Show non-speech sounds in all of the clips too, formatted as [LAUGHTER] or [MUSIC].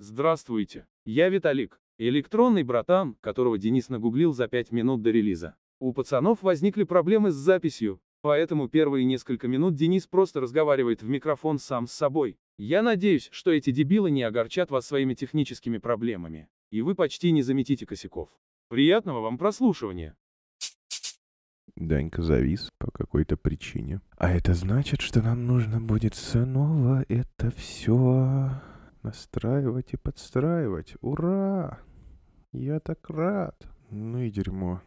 Здравствуйте, я Виталик, электронный братан, которого Денис нагуглил за 5 минут до релиза. У пацанов возникли проблемы с записью, поэтому первые несколько минут Денис просто разговаривает в микрофон сам с собой. Я надеюсь, что эти дебилы не огорчат вас своими техническими проблемами, и вы почти не заметите косяков. Приятного вам прослушивания. Данька завис по какой-то причине. А это значит, что нам нужно будет снова это все настраивать и подстраивать. Ура! Я так рад. Ну и дерьмо.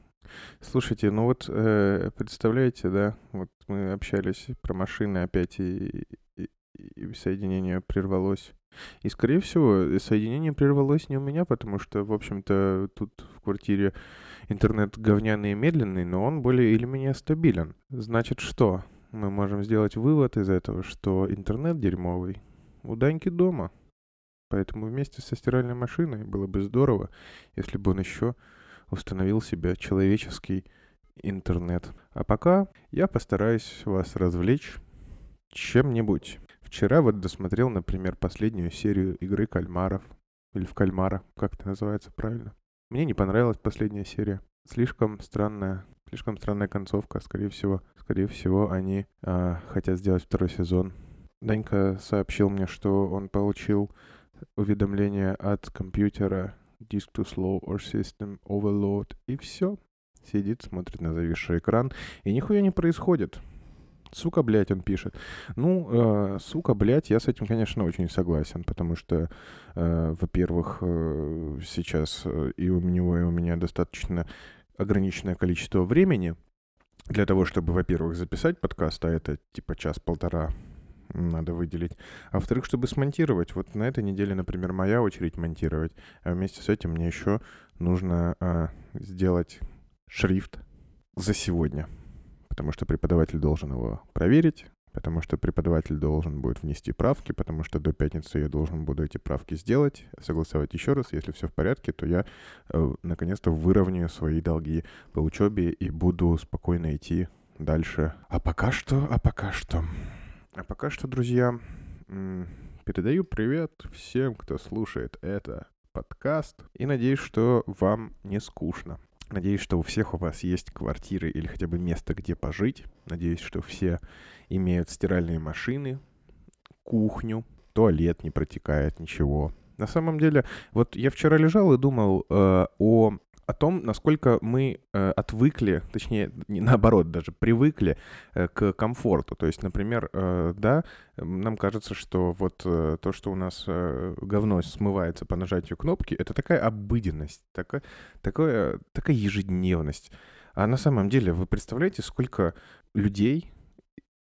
Слушайте, ну вот э, представляете, да, вот мы общались про машины опять, и, и, и соединение прервалось. И, скорее всего, соединение прервалось не у меня, потому что, в общем-то, тут в квартире интернет говняный и медленный, но он более или менее стабилен. Значит, что? Мы можем сделать вывод из этого, что интернет дерьмовый у Даньки дома. Поэтому вместе со стиральной машиной было бы здорово, если бы он еще установил себе человеческий интернет. А пока я постараюсь вас развлечь чем-нибудь. Вчера вот досмотрел, например, последнюю серию игры кальмаров. Или в кальмара, как это называется правильно. Мне не понравилась последняя серия. Слишком странная, слишком странная концовка, скорее всего. Скорее всего, они э, хотят сделать второй сезон. Данька сообщил мне, что он получил уведомление от компьютера Disk to Slow or System Overload, и все. Сидит, смотрит на зависший экран, и нихуя не происходит. Сука, блядь, он пишет. Ну, э, сука, блядь, я с этим, конечно, очень согласен, потому что, э, во-первых, э, сейчас э, и у него, и у меня достаточно ограниченное количество времени для того, чтобы, во-первых, записать подкаст, а это типа час-полтора надо выделить. А во-вторых, чтобы смонтировать. Вот на этой неделе, например, моя очередь монтировать. А вместе с этим мне еще нужно э, сделать шрифт за сегодня потому что преподаватель должен его проверить, потому что преподаватель должен будет внести правки, потому что до пятницы я должен буду эти правки сделать, согласовать еще раз. Если все в порядке, то я э, наконец-то выровняю свои долги по учебе и буду спокойно идти дальше. А пока что, а пока что, а пока что, друзья, передаю привет всем, кто слушает это подкаст, и надеюсь, что вам не скучно. Надеюсь, что у всех у вас есть квартиры или хотя бы место, где пожить. Надеюсь, что все имеют стиральные машины, кухню, туалет не протекает, ничего. На самом деле, вот я вчера лежал и думал э, о о том, насколько мы э, отвыкли, точнее, не, наоборот, даже привыкли э, к комфорту. То есть, например, э, да, нам кажется, что вот э, то, что у нас э, говно смывается по нажатию кнопки, это такая обыденность, такая, такая, такая ежедневность. А на самом деле, вы представляете, сколько людей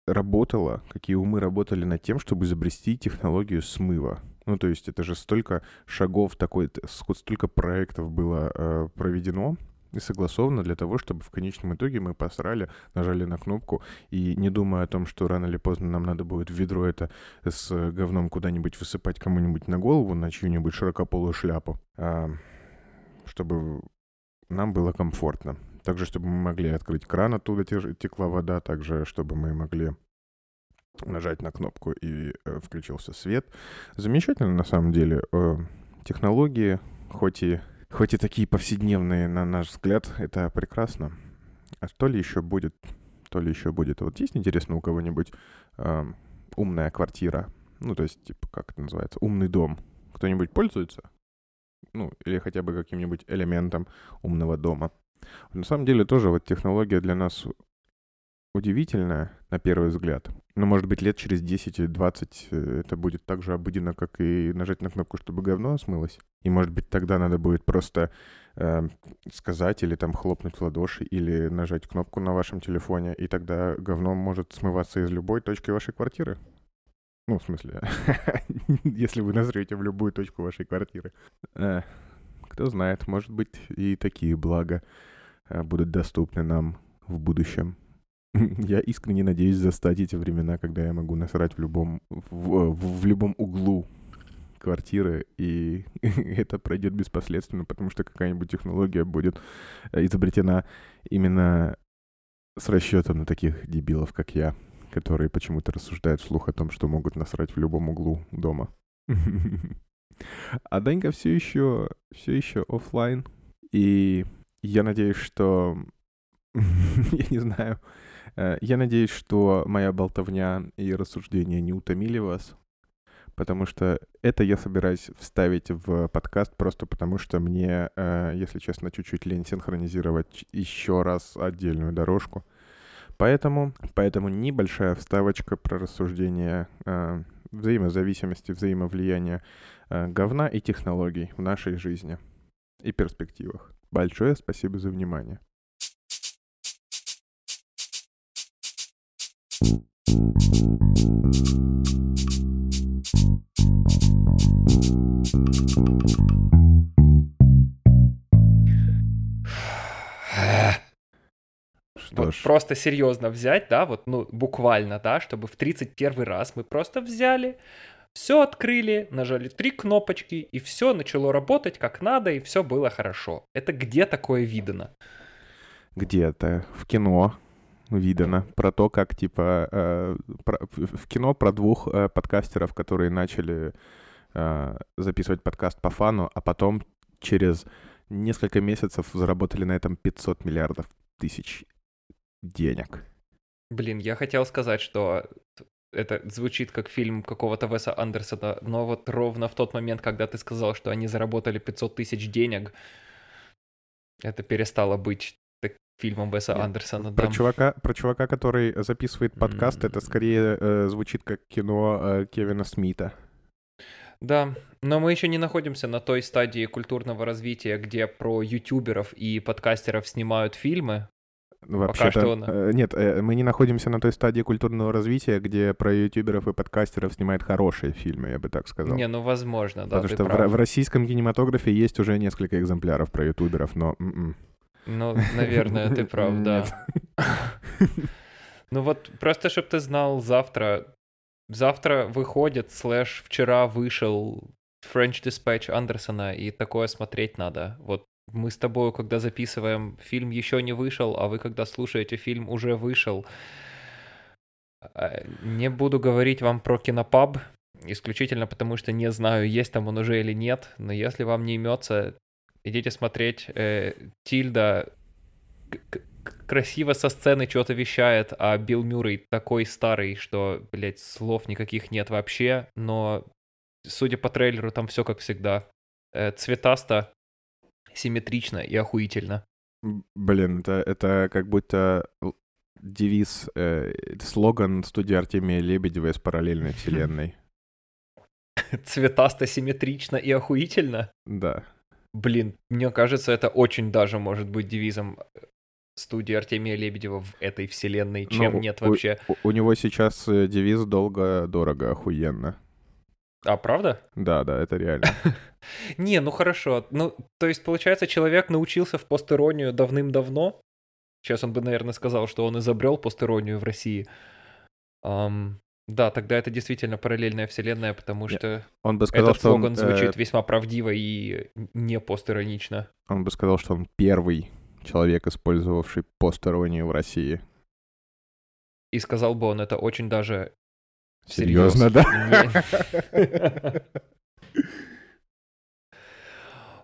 работало, какие умы работали над тем, чтобы изобрести технологию смыва. Ну, то есть это же столько шагов, такой, столько проектов было э, проведено и согласовано для того, чтобы в конечном итоге мы посрали, нажали на кнопку и не думая о том, что рано или поздно нам надо будет ведро это с говном куда-нибудь высыпать кому-нибудь на голову, на чью-нибудь широкополую шляпу, э, чтобы нам было комфортно. Также, чтобы мы могли открыть кран, оттуда текла вода, также, чтобы мы могли нажать на кнопку и э, включился свет. Замечательно, на самом деле. Э, технологии, хоть и, хоть и такие повседневные, на наш взгляд, это прекрасно. А то ли еще будет, то ли еще будет. Вот есть, интересно, у кого-нибудь э, умная квартира? Ну, то есть, типа, как это называется? Умный дом. Кто-нибудь пользуется? Ну, или хотя бы каким-нибудь элементом умного дома. На самом деле тоже вот технология для нас удивительная, на первый взгляд. Но, может быть, лет через 10 или 20 э, это будет так же обыденно, как и нажать на кнопку, чтобы говно смылось. И, может быть, тогда надо будет просто э, сказать или там хлопнуть в ладоши, или нажать кнопку на вашем телефоне, и тогда говно может смываться из любой точки вашей квартиры. Ну, в смысле, [LAUGHS] если вы назрете в любую точку вашей квартиры. Э, кто знает, может быть, и такие блага э, будут доступны нам в будущем. [LAUGHS] Я искренне надеюсь застать эти времена, когда я могу насрать в любом, в, в, в любом углу квартиры, и [LAUGHS] это пройдет беспоследственно, потому что какая-нибудь технология будет э, изобретена именно с расчетом на таких дебилов, как я, которые почему-то рассуждают вслух о том, что могут насрать в любом углу дома. [LAUGHS] А Данька все еще, все еще офлайн. И я надеюсь, что... я не знаю. Э, я надеюсь, что моя болтовня и рассуждения не утомили вас. Потому что это я собираюсь вставить в подкаст просто потому, что мне, э, если честно, чуть-чуть лень синхронизировать еще раз отдельную дорожку. Поэтому, поэтому небольшая вставочка про рассуждение э, взаимозависимости, взаимовлияния говна и технологий в нашей жизни и перспективах. Большое спасибо за внимание. Вот Что ж, просто серьезно взять, да, вот, ну, буквально, да, чтобы в 31 раз мы просто взяли, все открыли, нажали три кнопочки, и все начало работать как надо, и все было хорошо. Это где такое видано? где-то в кино видано про то, как типа э, про- в кино про двух э, подкастеров, которые начали э, записывать подкаст по фану, а потом через несколько месяцев заработали на этом 500 миллиардов тысяч денег. Блин, я хотел сказать, что это звучит как фильм какого-то Веса Андерсона, но вот ровно в тот момент, когда ты сказал, что они заработали 500 тысяч денег, это перестало быть фильмом Веса Нет, Андерсона. Про да. чувака, про чувака, который записывает подкаст, это М. скорее э, звучит как кино э, Кевина Смита. Да, но мы еще не находимся на той стадии культурного развития, где про ютуберов и подкастеров снимают фильмы. Вообще-то, что он- э, нет, э, мы не находимся на той стадии культурного развития, где про ютуберов и подкастеров снимают хорошие фильмы, я бы так сказал. Не, ну возможно, да, Потому что в, прав. ро- в российском кинематографе есть уже несколько экземпляров про ютуберов, но... м-м. Ну, наверное, ты прав, да. Ну вот, просто чтобы ты знал, завтра... Завтра выходит, слэш, вчера вышел French Dispatch Андерсона, и такое смотреть надо. Вот мы с тобой, когда записываем, фильм еще не вышел, а вы, когда слушаете, фильм уже вышел. А, Не буду говорить вам про кинопаб, исключительно потому, что не знаю, есть там он уже или нет, но если вам не имется, идите смотреть. Э, Тильда красиво со сцены что-то вещает, а Билл Мюррей такой старый, что, блядь, слов никаких нет вообще, но, судя по трейлеру, там все как всегда. Э, цветасто, симметрично и охуительно. Блин, это, это как будто девиз, э, слоган студии Артемия Лебедева из параллельной [LAUGHS] вселенной. Цветасто, симметрично и охуительно. Да. Блин, мне кажется, это очень даже может быть девизом э, студии Артемия Лебедева в этой вселенной, чем Ну, нет вообще. У, у него сейчас э, девиз «Долго, дорого, охуенно». А, правда? Да, да, это реально. [LAUGHS] Не, ну хорошо. Ну, то есть, получается, человек научился в постеронию давным-давно. Сейчас он бы, наверное, сказал, что он изобрел постеронию в России. Да, тогда это действительно параллельная вселенная, потому Не, что Он бы сказал, этот что он, слоган э, звучит весьма правдиво и не постеронично. он бы сказал, что он первый человек, использовавший постороннюю в России. И сказал бы он это очень даже Серьезно, да? [LAUGHS]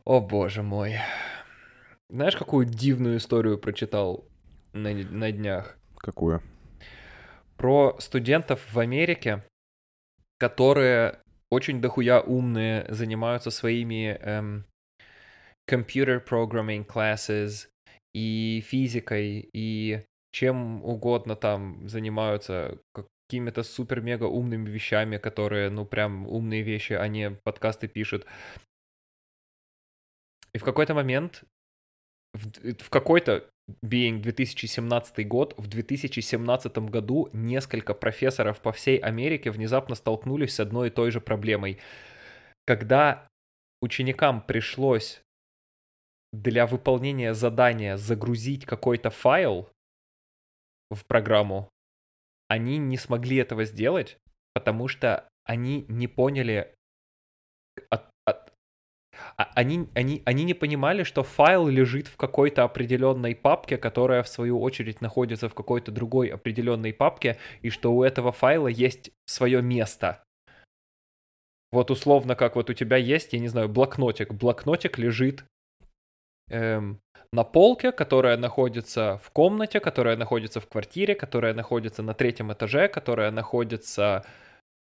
О боже мой. Знаешь, какую дивную историю прочитал на, на днях? Какую? Про студентов в Америке, которые очень дохуя умные, занимаются своими эм, computer programming classes и физикой, и чем угодно там занимаются, какими-то супер-мега умными вещами, которые, ну, прям умные вещи, они подкасты пишут. И в какой-то момент, в, в какой-то being 2017 год, в 2017 году несколько профессоров по всей Америке внезапно столкнулись с одной и той же проблемой. Когда ученикам пришлось для выполнения задания загрузить какой-то файл в программу, они не смогли этого сделать, потому что они не поняли, они, они, они не понимали, что файл лежит в какой-то определенной папке, которая в свою очередь находится в какой-то другой определенной папке, и что у этого файла есть свое место. Вот условно, как вот у тебя есть, я не знаю, блокнотик. Блокнотик лежит эм, на полке, которая находится в комнате, которая находится в квартире, которая находится на третьем этаже, которая находится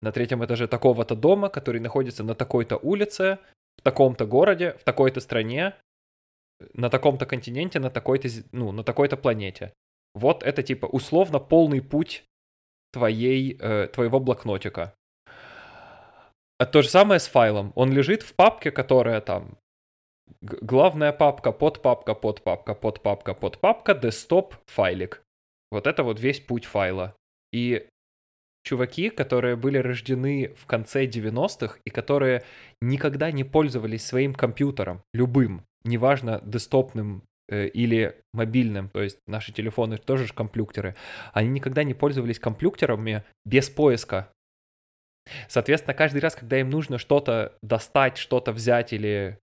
на третьем этаже такого-то дома, который находится на такой-то улице, в таком-то городе, в такой-то стране, на таком-то континенте, на такой-то, ну, на такой-то планете. Вот это типа условно полный путь твоей, э, твоего блокнотика. А то же самое с файлом. Он лежит в папке, которая там главная папка, подпапка, подпапка, подпапка, подпапка, десктоп, файлик. Вот это вот весь путь файла. И чуваки, которые были рождены в конце 90-х и которые никогда не пользовались своим компьютером, любым, неважно, десктопным э, или мобильным, то есть наши телефоны тоже же компьютеры, они никогда не пользовались компьютерами без поиска. Соответственно, каждый раз, когда им нужно что-то достать, что-то взять или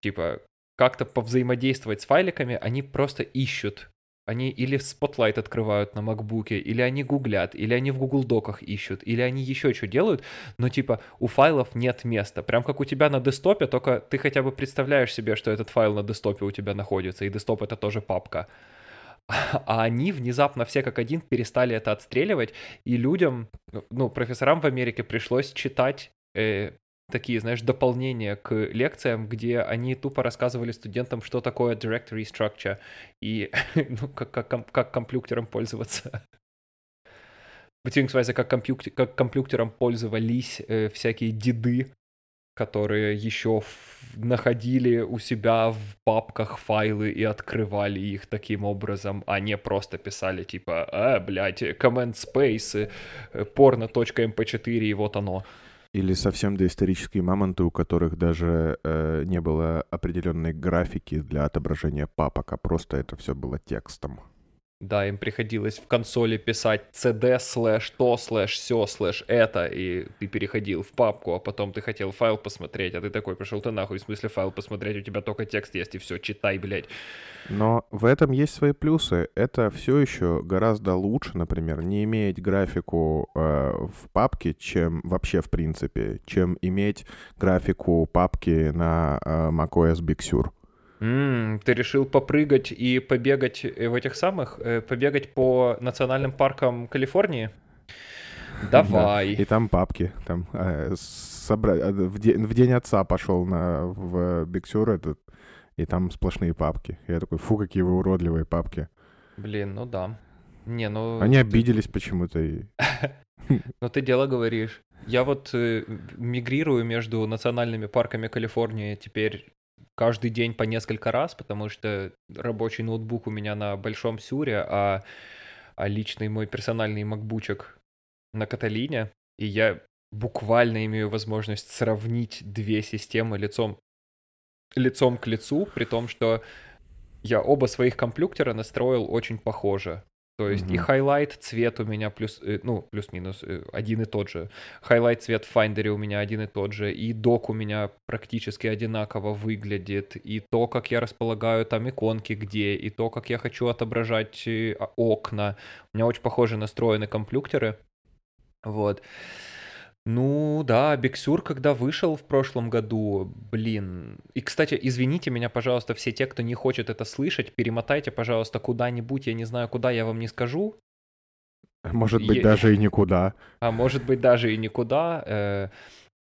типа как-то повзаимодействовать с файликами, они просто ищут они или Spotlight открывают на макбуке, или они гуглят, или они в Google Доках ищут, или они еще что делают, но типа у файлов нет места. Прям как у тебя на десктопе, только ты хотя бы представляешь себе, что этот файл на десктопе у тебя находится, и десктоп это тоже папка. А они внезапно все как один перестали это отстреливать, и людям, ну, профессорам в Америке пришлось читать э, такие, знаешь, дополнения к лекциям, где они тупо рассказывали студентам, что такое directory structure и [LAUGHS] ну, как, как, как компьютером пользоваться. Beziehungsweise как, компьютер, как компьютером пользовались э, всякие деды, которые еще в, находили у себя в папках файлы и открывали их таким образом, а не просто писали типа, а, блядь, command space, э, порно.mp4 и вот оно. Или совсем доисторические мамонты, у которых даже э, не было определенной графики для отображения папок, а просто это все было текстом. Да, им приходилось в консоли писать cd слэш то слэш все слэш это, и ты переходил в папку, а потом ты хотел файл посмотреть, а ты такой, пошел ты нахуй, в смысле файл посмотреть, у тебя только текст есть, и все, читай, блядь. Но в этом есть свои плюсы. Это все еще гораздо лучше, например, не иметь графику э, в папке, чем вообще в принципе, чем иметь графику папки на э, macOS Big Sur. Mm, ты решил попрыгать и побегать в этих самых, э, побегать по национальным паркам Калифорнии? Давай. Да. И там папки, там э, собра... Э, в, день, в день отца пошел на в Биксюр этот, и там сплошные папки. Я такой, фу, какие вы уродливые папки. Блин, ну да. Не, ну... Они обиделись почему-то. И... [LAUGHS] Ну ты дело говоришь. Я вот э, мигрирую между национальными парками Калифорнии теперь каждый день по несколько раз, потому что рабочий ноутбук у меня на большом сюре, а, а личный мой персональный макбучек на Каталине, и я буквально имею возможность сравнить две системы лицом, лицом к лицу, при том, что я оба своих компьютера настроил очень похоже. То есть mm-hmm. и highlight цвет у меня плюс, э, ну, плюс-минус э, один и тот же. Highlight цвет в Finder у меня один и тот же. И док у меня практически одинаково выглядит. И то, как я располагаю там иконки где, и то, как я хочу отображать э, окна. У меня очень похожие настроены компьютеры. Вот. Ну да, Биксюр, когда вышел в прошлом году, блин. И, кстати, извините меня, пожалуйста, все те, кто не хочет это слышать, перемотайте, пожалуйста, куда-нибудь, я не знаю, куда я вам не скажу. Может быть, е... даже и никуда. А может быть, даже и никуда. Э,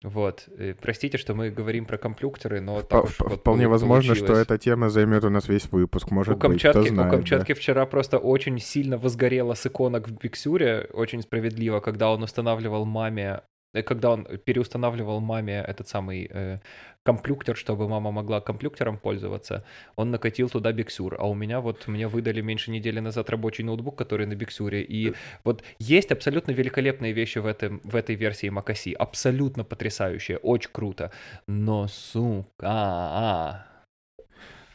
вот. Э, простите, что мы говорим про компьютеры, но так уж вот Вполне возможно, что эта тема займет у нас весь выпуск. Может у Камчатки, быть, знает, У Камчатки да. вчера просто очень сильно возгорело с иконок в Биксюре, очень справедливо, когда он устанавливал маме когда он переустанавливал маме этот самый э, компьютер, чтобы мама могла компьютером пользоваться, он накатил туда Биксюр. А у меня вот, мне выдали меньше недели назад рабочий ноутбук, который на Биксюре. И э. вот есть абсолютно великолепные вещи в, этом, в этой версии macOS. Абсолютно потрясающие, очень круто. Но, сука, а,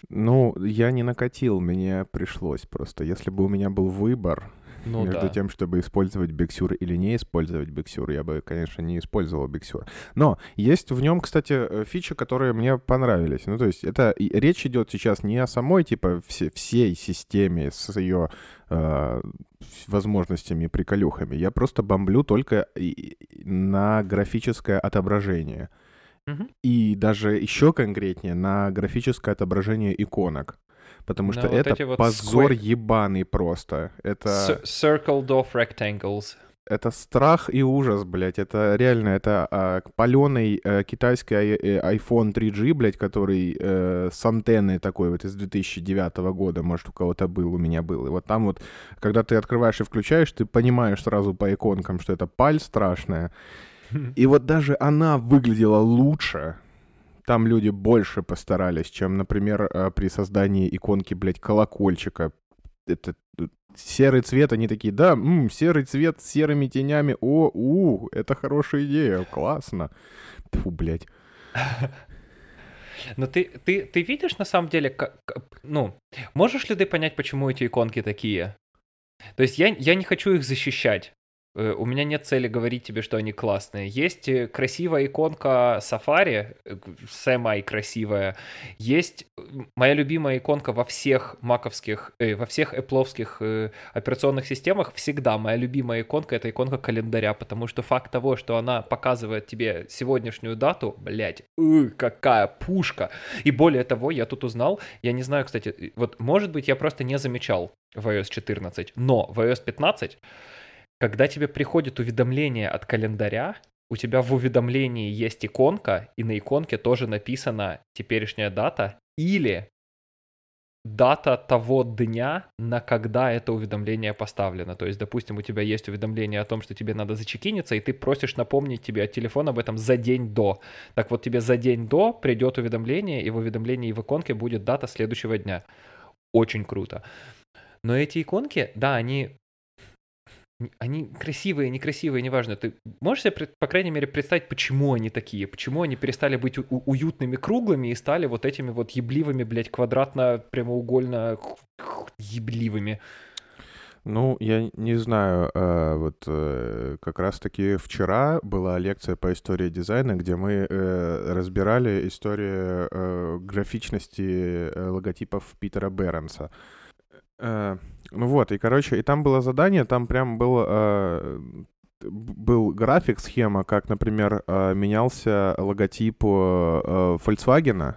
ну, я не накатил, мне пришлось просто. Если бы у меня был выбор, ну, Между да. тем, чтобы использовать Биксюр или не использовать Биксюр, я бы, конечно, не использовал Биксюр. Но есть в нем, кстати, э, фичи, которые мне понравились. Ну, то есть это речь идет сейчас не о самой, типа, все, всей системе с ее э, возможностями, приколюхами. Я просто бомблю только на графическое отображение. И даже еще конкретнее на графическое отображение иконок. Потому что вот это вот позор square- ебаный просто. Это, Cir- Circled off rectangles. это страх и ужас, блядь. Это реально, это а, паленый э, китайский ай- э, iPhone 3G, блядь, который э, с антенной такой вот из 2009 года, может, у кого-то был, у меня был. И вот там вот, когда ты открываешь и включаешь, ты понимаешь сразу по иконкам, что это паль страшная. И вот даже она выглядела лучше. Там люди больше постарались, чем, например, э, при создании иконки, блядь, колокольчика. Это э, серый цвет, они такие, да, м, серый цвет с серыми тенями, о, у, это хорошая идея, классно. Фу, блядь. [LAUGHS] Но ты, ты, ты видишь на самом деле, как, ну, можешь ли ты понять, почему эти иконки такие? То есть я, я не хочу их защищать. Э, У меня нет цели говорить тебе, что они классные. Есть э, красивая иконка Safari, э, semi красивая. Есть э, моя любимая иконка во всех маковских, э, во всех эпловских э, операционных системах. Всегда моя любимая иконка это иконка календаря, потому что факт того, что она показывает тебе сегодняшнюю дату, блять, какая пушка. И более того, я тут узнал, я не знаю, кстати, э, вот может быть я просто не замечал в iOS 14, но в iOS 15 когда тебе приходит уведомление от календаря, у тебя в уведомлении есть иконка, и на иконке тоже написана теперешняя дата или дата того дня, на когда это уведомление поставлено. То есть, допустим, у тебя есть уведомление о том, что тебе надо зачекиниться, и ты просишь напомнить тебе от телефона об этом за день до. Так вот, тебе за день до придет уведомление, и в уведомлении в иконке будет дата следующего дня. Очень круто. Но эти иконки, да, они они красивые, некрасивые, неважно. Ты можешь себе, по крайней мере, представить, почему они такие? Почему они перестали быть у- уютными круглыми и стали вот этими вот ебливыми, блядь, квадратно-прямоугольно ебливыми? Ну, я не знаю, э, вот э, как раз-таки вчера была лекция по истории дизайна, где мы э, разбирали историю графичности логотипов Питера Бернса. Э, ну вот, и, короче, и там было задание, там прям был, э, был график, схема, как, например, э, менялся логотип э, Volkswagen,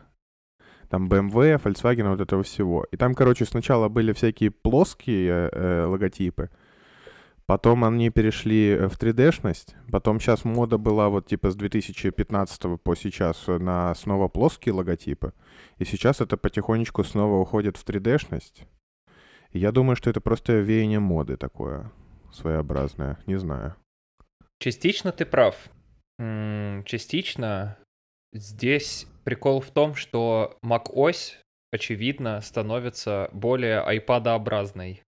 там BMW, Volkswagen, вот этого всего. И там, короче, сначала были всякие плоские э, логотипы, потом они перешли в 3D-шность, потом сейчас мода была вот типа с 2015 по сейчас на снова плоские логотипы, и сейчас это потихонечку снова уходит в 3D-шность. Я думаю, что это просто веяние моды такое своеобразное, не знаю. Частично ты прав. Частично здесь прикол в том, что macOS, очевидно, становится более айпадообразной.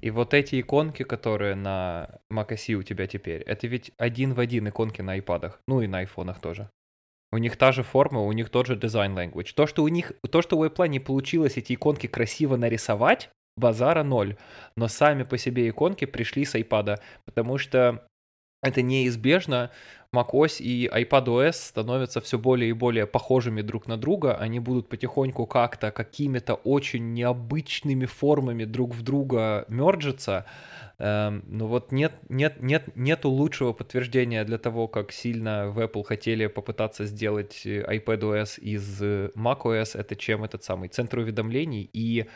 И вот эти иконки, которые на macOS у тебя теперь, это ведь один в один иконки на айпадах, ну и на айфонах тоже. У них та же форма, у них тот же design language. То, что у них, то, что у Apple не получилось эти иконки красиво нарисовать, базара ноль. Но сами по себе иконки пришли с iPad, потому что это неизбежно. macOS и iPadOS становятся все более и более похожими друг на друга. Они будут потихоньку как-то какими-то очень необычными формами друг в друга мерджиться. Эм, но вот нет, нет, нет, нету лучшего подтверждения для того, как сильно в Apple хотели попытаться сделать э, iPadOS из э, macOS, это чем этот самый центр уведомлений и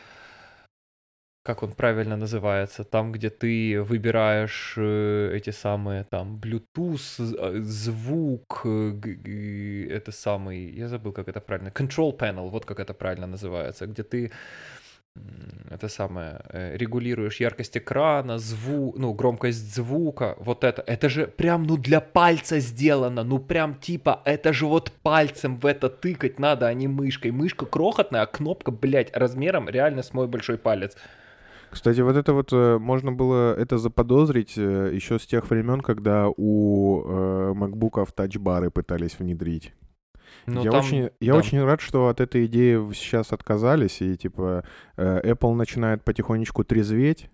как он правильно называется, там, где ты выбираешь э, эти самые, там, Bluetooth, э, звук, э, это самый, я забыл, как это правильно, Control Panel, вот как это правильно называется, где ты это самое, э, регулируешь яркость экрана, звук, ну, громкость звука, вот это, это же прям, ну, для пальца сделано, ну, прям типа, это же вот пальцем в это тыкать надо, а не мышкой. Мышка крохотная, а кнопка, блядь, размером реально с мой большой палец. Кстати, вот это вот э, можно было это заподозрить э, еще с тех времен, когда у э, макбуков тачбары пытались внедрить. Ну, я там- очень, я да. очень рад, что от этой идеи сейчас отказались, и типа э, Apple начинает потихонечку трезветь,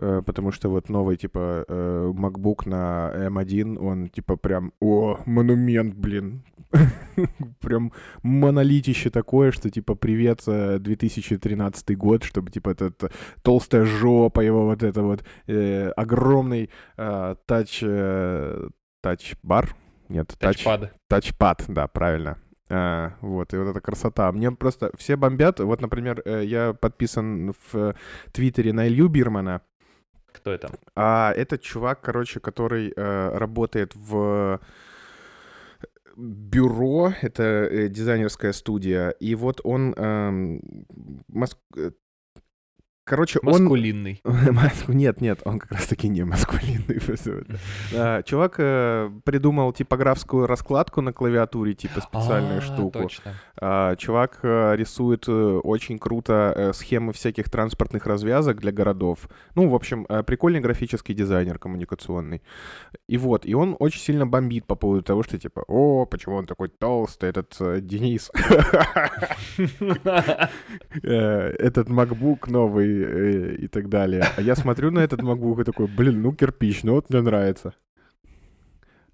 потому что вот новый типа э, MacBook на M1, он типа прям, о, монумент, блин, [LAUGHS] прям монолитище такое, что типа привет э, 2013 год, чтобы типа этот толстая жопа его вот это вот э, огромный э, тач э, тач-бар, Нет, тач, Тачпад. тачпад, да, правильно. А, вот, и вот эта красота. Мне просто все бомбят. Вот, например, э, я подписан в э, Твиттере на Илью Бирмана. Кто это? А это чувак, короче, который э, работает в бюро, это э, дизайнерская студия, и вот он, эм, мос- короче, он... Маскулинный. [LAUGHS] Маску- Нет, нет, он как раз-таки не маскулинный. [LAUGHS] А, Чувак э, придумал типографскую раскладку на клавиатуре, типа специальную А, штуку. А, Чувак э, рисует э, очень круто схемы всяких транспортных развязок для городов. Ну, в общем, прикольный графический дизайнер коммуникационный. И вот, и он очень сильно бомбит по поводу того, что типа, о, почему он такой толстый, этот Денис. [LAUGHS] Этот MacBook новый э, и так далее. А я смотрю на этот MacBook и такой, блин, ну кирпич, ну вот мне нравится.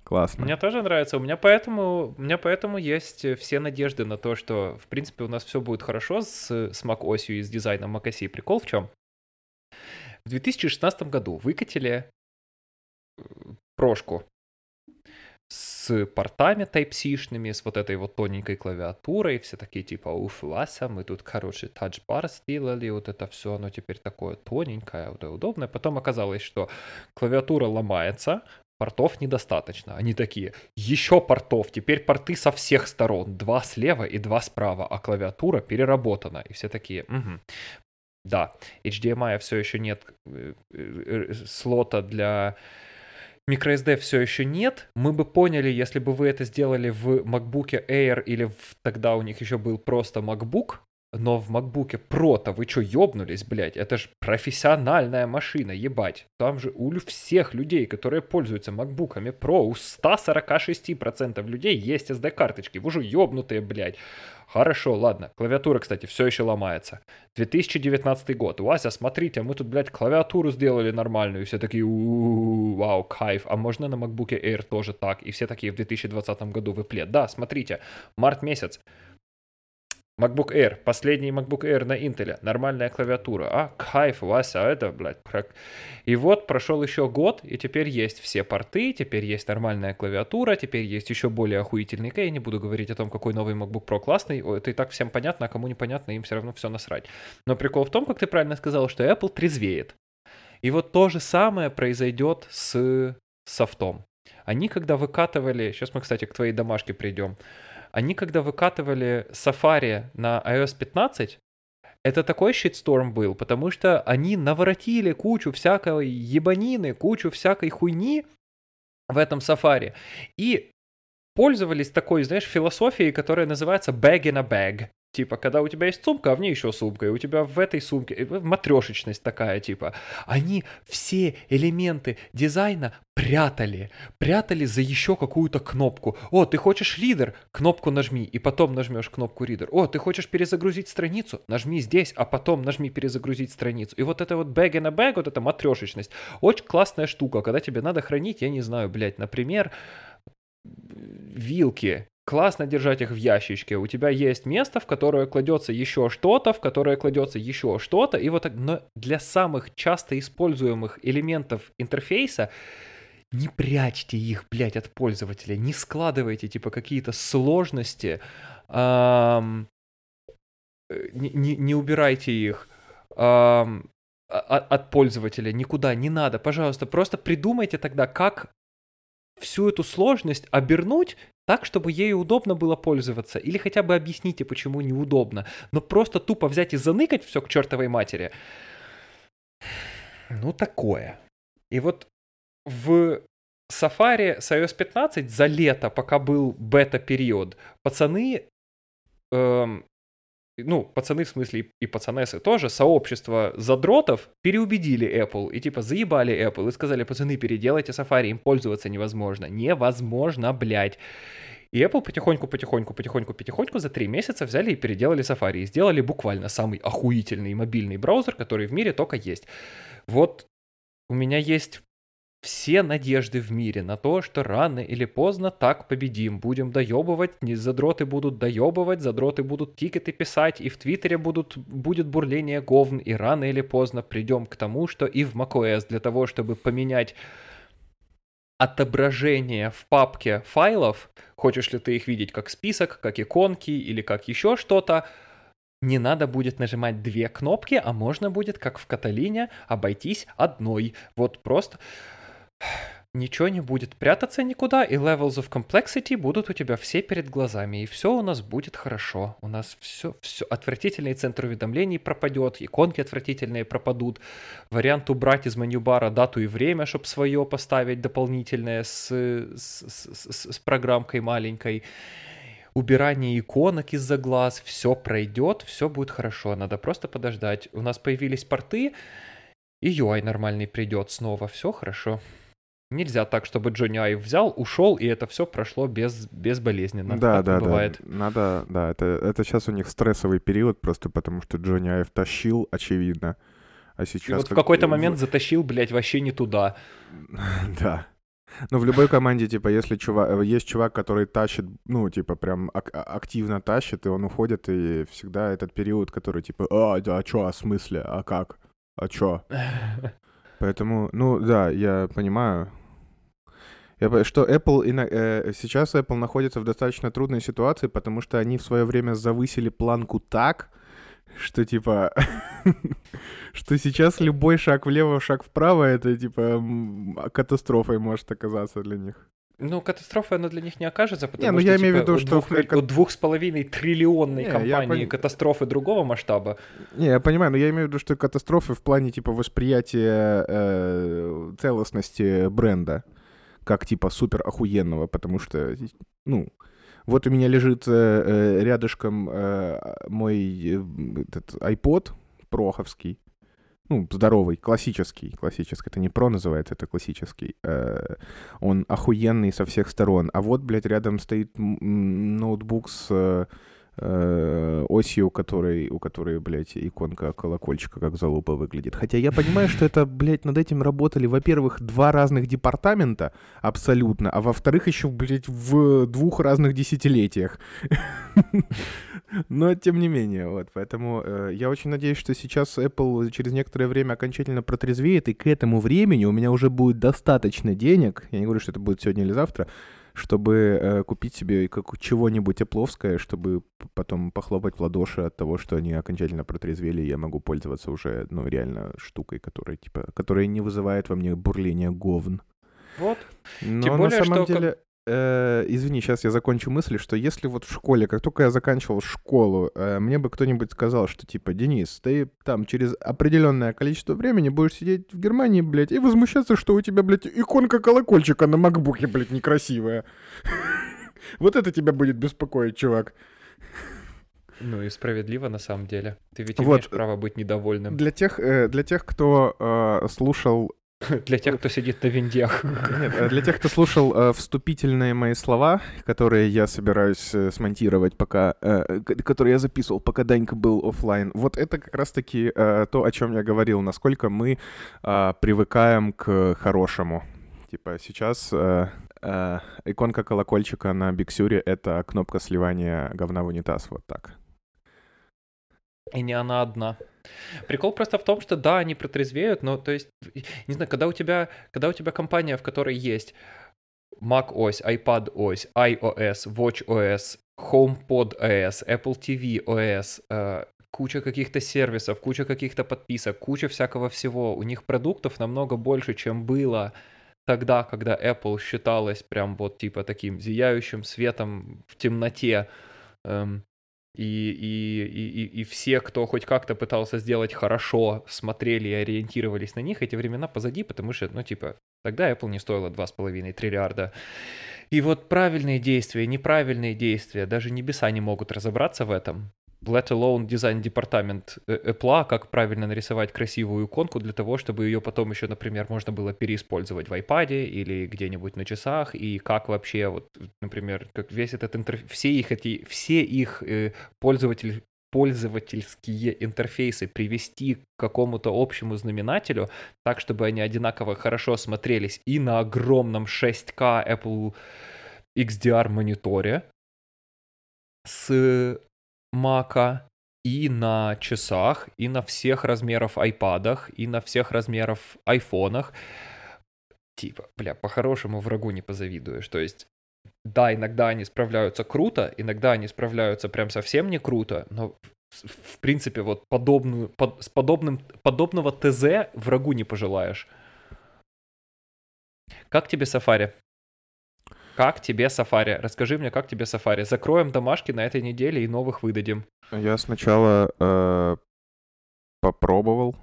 Классно. Мне тоже нравится. У меня поэтому, у меня поэтому есть все надежды на то, что, в принципе, у нас все будет хорошо с, с Mac-осью и с дизайном Mac. Прикол в чем? В 2016 году выкатили прошку с портами Type-C-шными, с вот этой вот тоненькой клавиатурой, все такие типа, уф, Вася, мы тут, короче, тачбар сделали, вот это все, оно теперь такое тоненькое, вот удобное. Потом оказалось, что клавиатура ломается, портов недостаточно. Они такие, еще портов, теперь порты со всех сторон, два слева и два справа, а клавиатура переработана. И все такие, «Мгм. Да, HDMI все еще нет, э, э, э, слота для microSD все еще нет. Мы бы поняли, если бы вы это сделали в MacBook Air или в- тогда у них еще был просто MacBook, но в MacBook Pro-то вы что, ёбнулись, блядь? Это же профессиональная машина, ебать. Там же у всех людей, которые пользуются MacBook'ами Pro, у 146% людей есть SD-карточки. Вы же ёбнутые, блядь. Хорошо, ладно. Клавиатура, кстати, все еще ломается. 2019 год. Вася, смотрите, мы тут, блядь, клавиатуру сделали нормальную. И все такие, «У-у-у, вау, кайф. А можно на MacBook Air тоже так? И все такие в 2020 году в Apple. Да, смотрите, март месяц. MacBook Air, последний MacBook Air на Intel, нормальная клавиатура. А, кайф, Вася, а это, блядь, прак- И вот прошел еще год, и теперь есть все порты, теперь есть нормальная клавиатура, теперь есть еще более охуительный. Я не буду говорить о том, какой новый MacBook Pro классный, это и так всем понятно, а кому непонятно, им все равно все насрать. Но прикол в том, как ты правильно сказал, что Apple трезвеет. И вот то же самое произойдет с софтом. Они когда выкатывали, сейчас мы, кстати, к твоей домашке придем, они когда выкатывали Safari на iOS 15, это такой щитсторм был, потому что они наворотили кучу всякой ебанины, кучу всякой хуйни в этом Safari. И пользовались такой, знаешь, философией, которая называется bag in a bag. Типа, когда у тебя есть сумка, а в ней еще сумка, и у тебя в этой сумке матрешечность такая, типа. Они все элементы дизайна прятали. Прятали за еще какую-то кнопку. О, ты хочешь лидер? Кнопку нажми, и потом нажмешь кнопку ридер. О, ты хочешь перезагрузить страницу? Нажми здесь, а потом нажми перезагрузить страницу. И вот это вот bag in a bag, вот эта матрешечность, очень классная штука, когда тебе надо хранить, я не знаю, блядь, например, вилки. Классно держать их в ящичке. У тебя есть место, в которое кладется еще что-то, в которое кладется еще что-то. И вот так, но для самых часто используемых элементов интерфейса не прячьте их, блядь, от пользователя. Не складывайте, типа, какие-то сложности. ам, э, не, не- не убирайте их а- а- от пользователя никуда не надо. Пожалуйста, просто придумайте тогда, как всю эту сложность обернуть так, чтобы ею удобно было пользоваться. Или хотя бы объясните, почему неудобно. Но просто тупо взять и заныкать все к чертовой матери. Ну, такое. И вот в Safari с iOS 15 за лето, пока был бета-период, пацаны эм, ну, пацаны в смысле и, пацанесы тоже, сообщество задротов переубедили Apple и типа заебали Apple и сказали, пацаны, переделайте Safari, им пользоваться невозможно. Невозможно, блядь. И Apple потихоньку, потихоньку, потихоньку, потихоньку за три месяца взяли и переделали Safari. И сделали буквально самый охуительный мобильный браузер, который в мире только есть. Вот у меня есть все надежды в мире на то, что рано или поздно так победим. Будем доебывать, не задроты будут доебывать, задроты будут тикеты писать, и в Твиттере будут, будет бурление говн, и рано или поздно придем к тому, что и в macOS для того, чтобы поменять отображение в папке файлов, хочешь ли ты их видеть как список, как иконки или как еще что-то, не надо будет нажимать две кнопки, а можно будет, как в Каталине, обойтись одной. Вот просто ничего не будет прятаться никуда, и levels of complexity будут у тебя все перед глазами, и все у нас будет хорошо. У нас все, все, отвратительный центр уведомлений пропадет, иконки отвратительные пропадут, вариант убрать из меню бара дату и время, чтобы свое поставить дополнительное с, с, с, с программкой маленькой, убирание иконок из-за глаз, все пройдет, все будет хорошо, надо просто подождать. У нас появились порты, и UI нормальный придет снова, все хорошо. Нельзя так, чтобы Джонни Айв взял, ушел, и это все прошло без, безболезненно. Да, да, бывает. да. Надо, да, это, это сейчас у них стрессовый период, просто потому что Джонни Айв тащил, очевидно. А сейчас... И вот в как- какой-то в- момент затащил, блядь, вообще не туда. [LAUGHS] Да. Ну, в любой команде, типа, если чувак, есть чувак, который тащит, ну, типа, прям ак- а- активно тащит, и он уходит, и всегда этот период, который, типа, а, да, а чё, а смысле, а как, а чё? [LAUGHS] Поэтому, ну, да, я понимаю. Я, что Apple ино- э, сейчас Apple находится в достаточно трудной ситуации, потому что они в свое время завысили планку так, что типа, [LAUGHS] что сейчас любой шаг влево, шаг вправо, это типа катастрофой может оказаться для них. Ну, катастрофа она для них не окажется, потому ну что, я имею в типа, виду, у что двух, как- у двух с половиной триллионной Не, компании пон- катастрофы другого масштаба. Не, я понимаю, но я имею в виду, что катастрофы в плане типа восприятия э, целостности бренда как типа супер охуенного, потому что, ну, вот у меня лежит э, э, рядышком э, мой э, этот iPod проховский, ну, здоровый, классический, классический, это не про называется, это классический. Э, он охуенный со всех сторон. А вот, блядь, рядом стоит ноутбук с э, осью, которой, у которой, блядь, иконка колокольчика как залупа выглядит. Хотя я понимаю, что это, блядь, над этим работали, во-первых, два разных департамента абсолютно, а во-вторых, еще, блядь, в двух разных десятилетиях. Но тем не менее, вот, поэтому э, я очень надеюсь, что сейчас Apple через некоторое время окончательно протрезвеет, и к этому времени у меня уже будет достаточно денег, я не говорю, что это будет сегодня или завтра, чтобы э, купить себе как чего-нибудь эпловское, чтобы потом похлопать в ладоши от того, что они окончательно протрезвели, и я могу пользоваться уже, ну, реально штукой, которая, типа, которая не вызывает во мне бурления говн. Вот. Но Тем на более, самом что деле, э, извини, сейчас я закончу мысль, что если вот в школе, как только я заканчивал школу, э, мне бы кто-нибудь сказал, что типа, Денис, ты там через определенное количество времени будешь сидеть в Германии, блядь, и возмущаться, что у тебя, блядь, иконка колокольчика на макбуке, блядь, некрасивая. [LAUGHS] Вот это тебя будет беспокоить, чувак. Ну и справедливо на самом деле. Ты ведь Вот. имеешь право быть недовольным. Для тех, э, для тех, кто э, слушал [LAUGHS] Для тех, кто сидит на виндях. [LAUGHS] Нет, э, для тех, кто слушал э, вступительные мои слова, которые я собираюсь э, смонтировать, пока, э, которые я записывал, пока Данька был оффлайн, вот это как раз-таки э, то, о чем я говорил, насколько мы э, привыкаем к хорошему. Типа сейчас э, э, иконка колокольчика на Биксюре — это кнопка сливания говна в унитаз, вот так. И не она одна. Прикол просто в том, что да, они протрезвеют, но то есть, не знаю, когда у тебя, когда у тебя компания, в которой есть Mac OS, iPad OS, iOS, Watch OS, HomePod OS, Apple TV OS, э, куча каких-то сервисов, куча каких-то подписок, куча всякого всего. У них продуктов намного больше, чем было тогда, когда Apple считалась прям вот типа таким зияющим светом в темноте. Эм, и, и, и, и, все, кто хоть как-то пытался сделать хорошо, смотрели и ориентировались на них, эти времена позади, потому что, ну, типа, тогда Apple не стоила 2,5 триллиарда. И вот правильные действия, неправильные действия, даже небеса не могут разобраться в этом. Let alone дизайн-департамент э, Apple, как правильно нарисовать красивую иконку для того, чтобы ее потом еще, например, можно было переиспользовать в iPad или где-нибудь на часах, и как вообще, вот, например, как весь этот интерфейс, все их эти, все их э, пользователь, пользовательские интерфейсы привести к какому-то общему знаменателю, так, чтобы они одинаково хорошо смотрелись и на огромном 6К Apple XDR мониторе с Мака и на часах, и на всех размеров айпадах, и на всех размеров айфонах. типа, бля, по-хорошему врагу не позавидуешь. То есть, да, иногда они справляются круто, иногда они справляются прям совсем не круто, но в- принципе вот подобную, под- с подобным, подобного ТЗ врагу не пожелаешь. Как тебе сафари? Как тебе сафари? Расскажи мне, как тебе сафари? Закроем домашки на этой неделе и новых выдадим. Я сначала э, попробовал.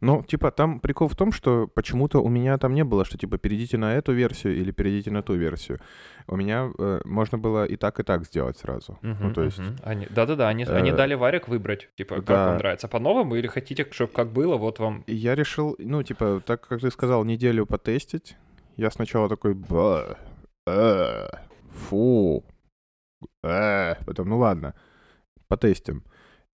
Ну, типа, там прикол в том, что почему-то у меня там не было, что, типа, перейдите на эту версию или перейдите на ту версию. У меня э, можно было и так, и так сделать сразу. ну, Мгм, то есть... мгм. Они- Да-да-да, они, они э, дали варик выбрать. Типа, как да. вам нравится, по-новому или хотите, чтобы как было, вот вам... Я решил, ну, типа, так как ты сказал, неделю потестить. Я сначала такой, ба, э, фу, э, потом, ну ладно, потестим.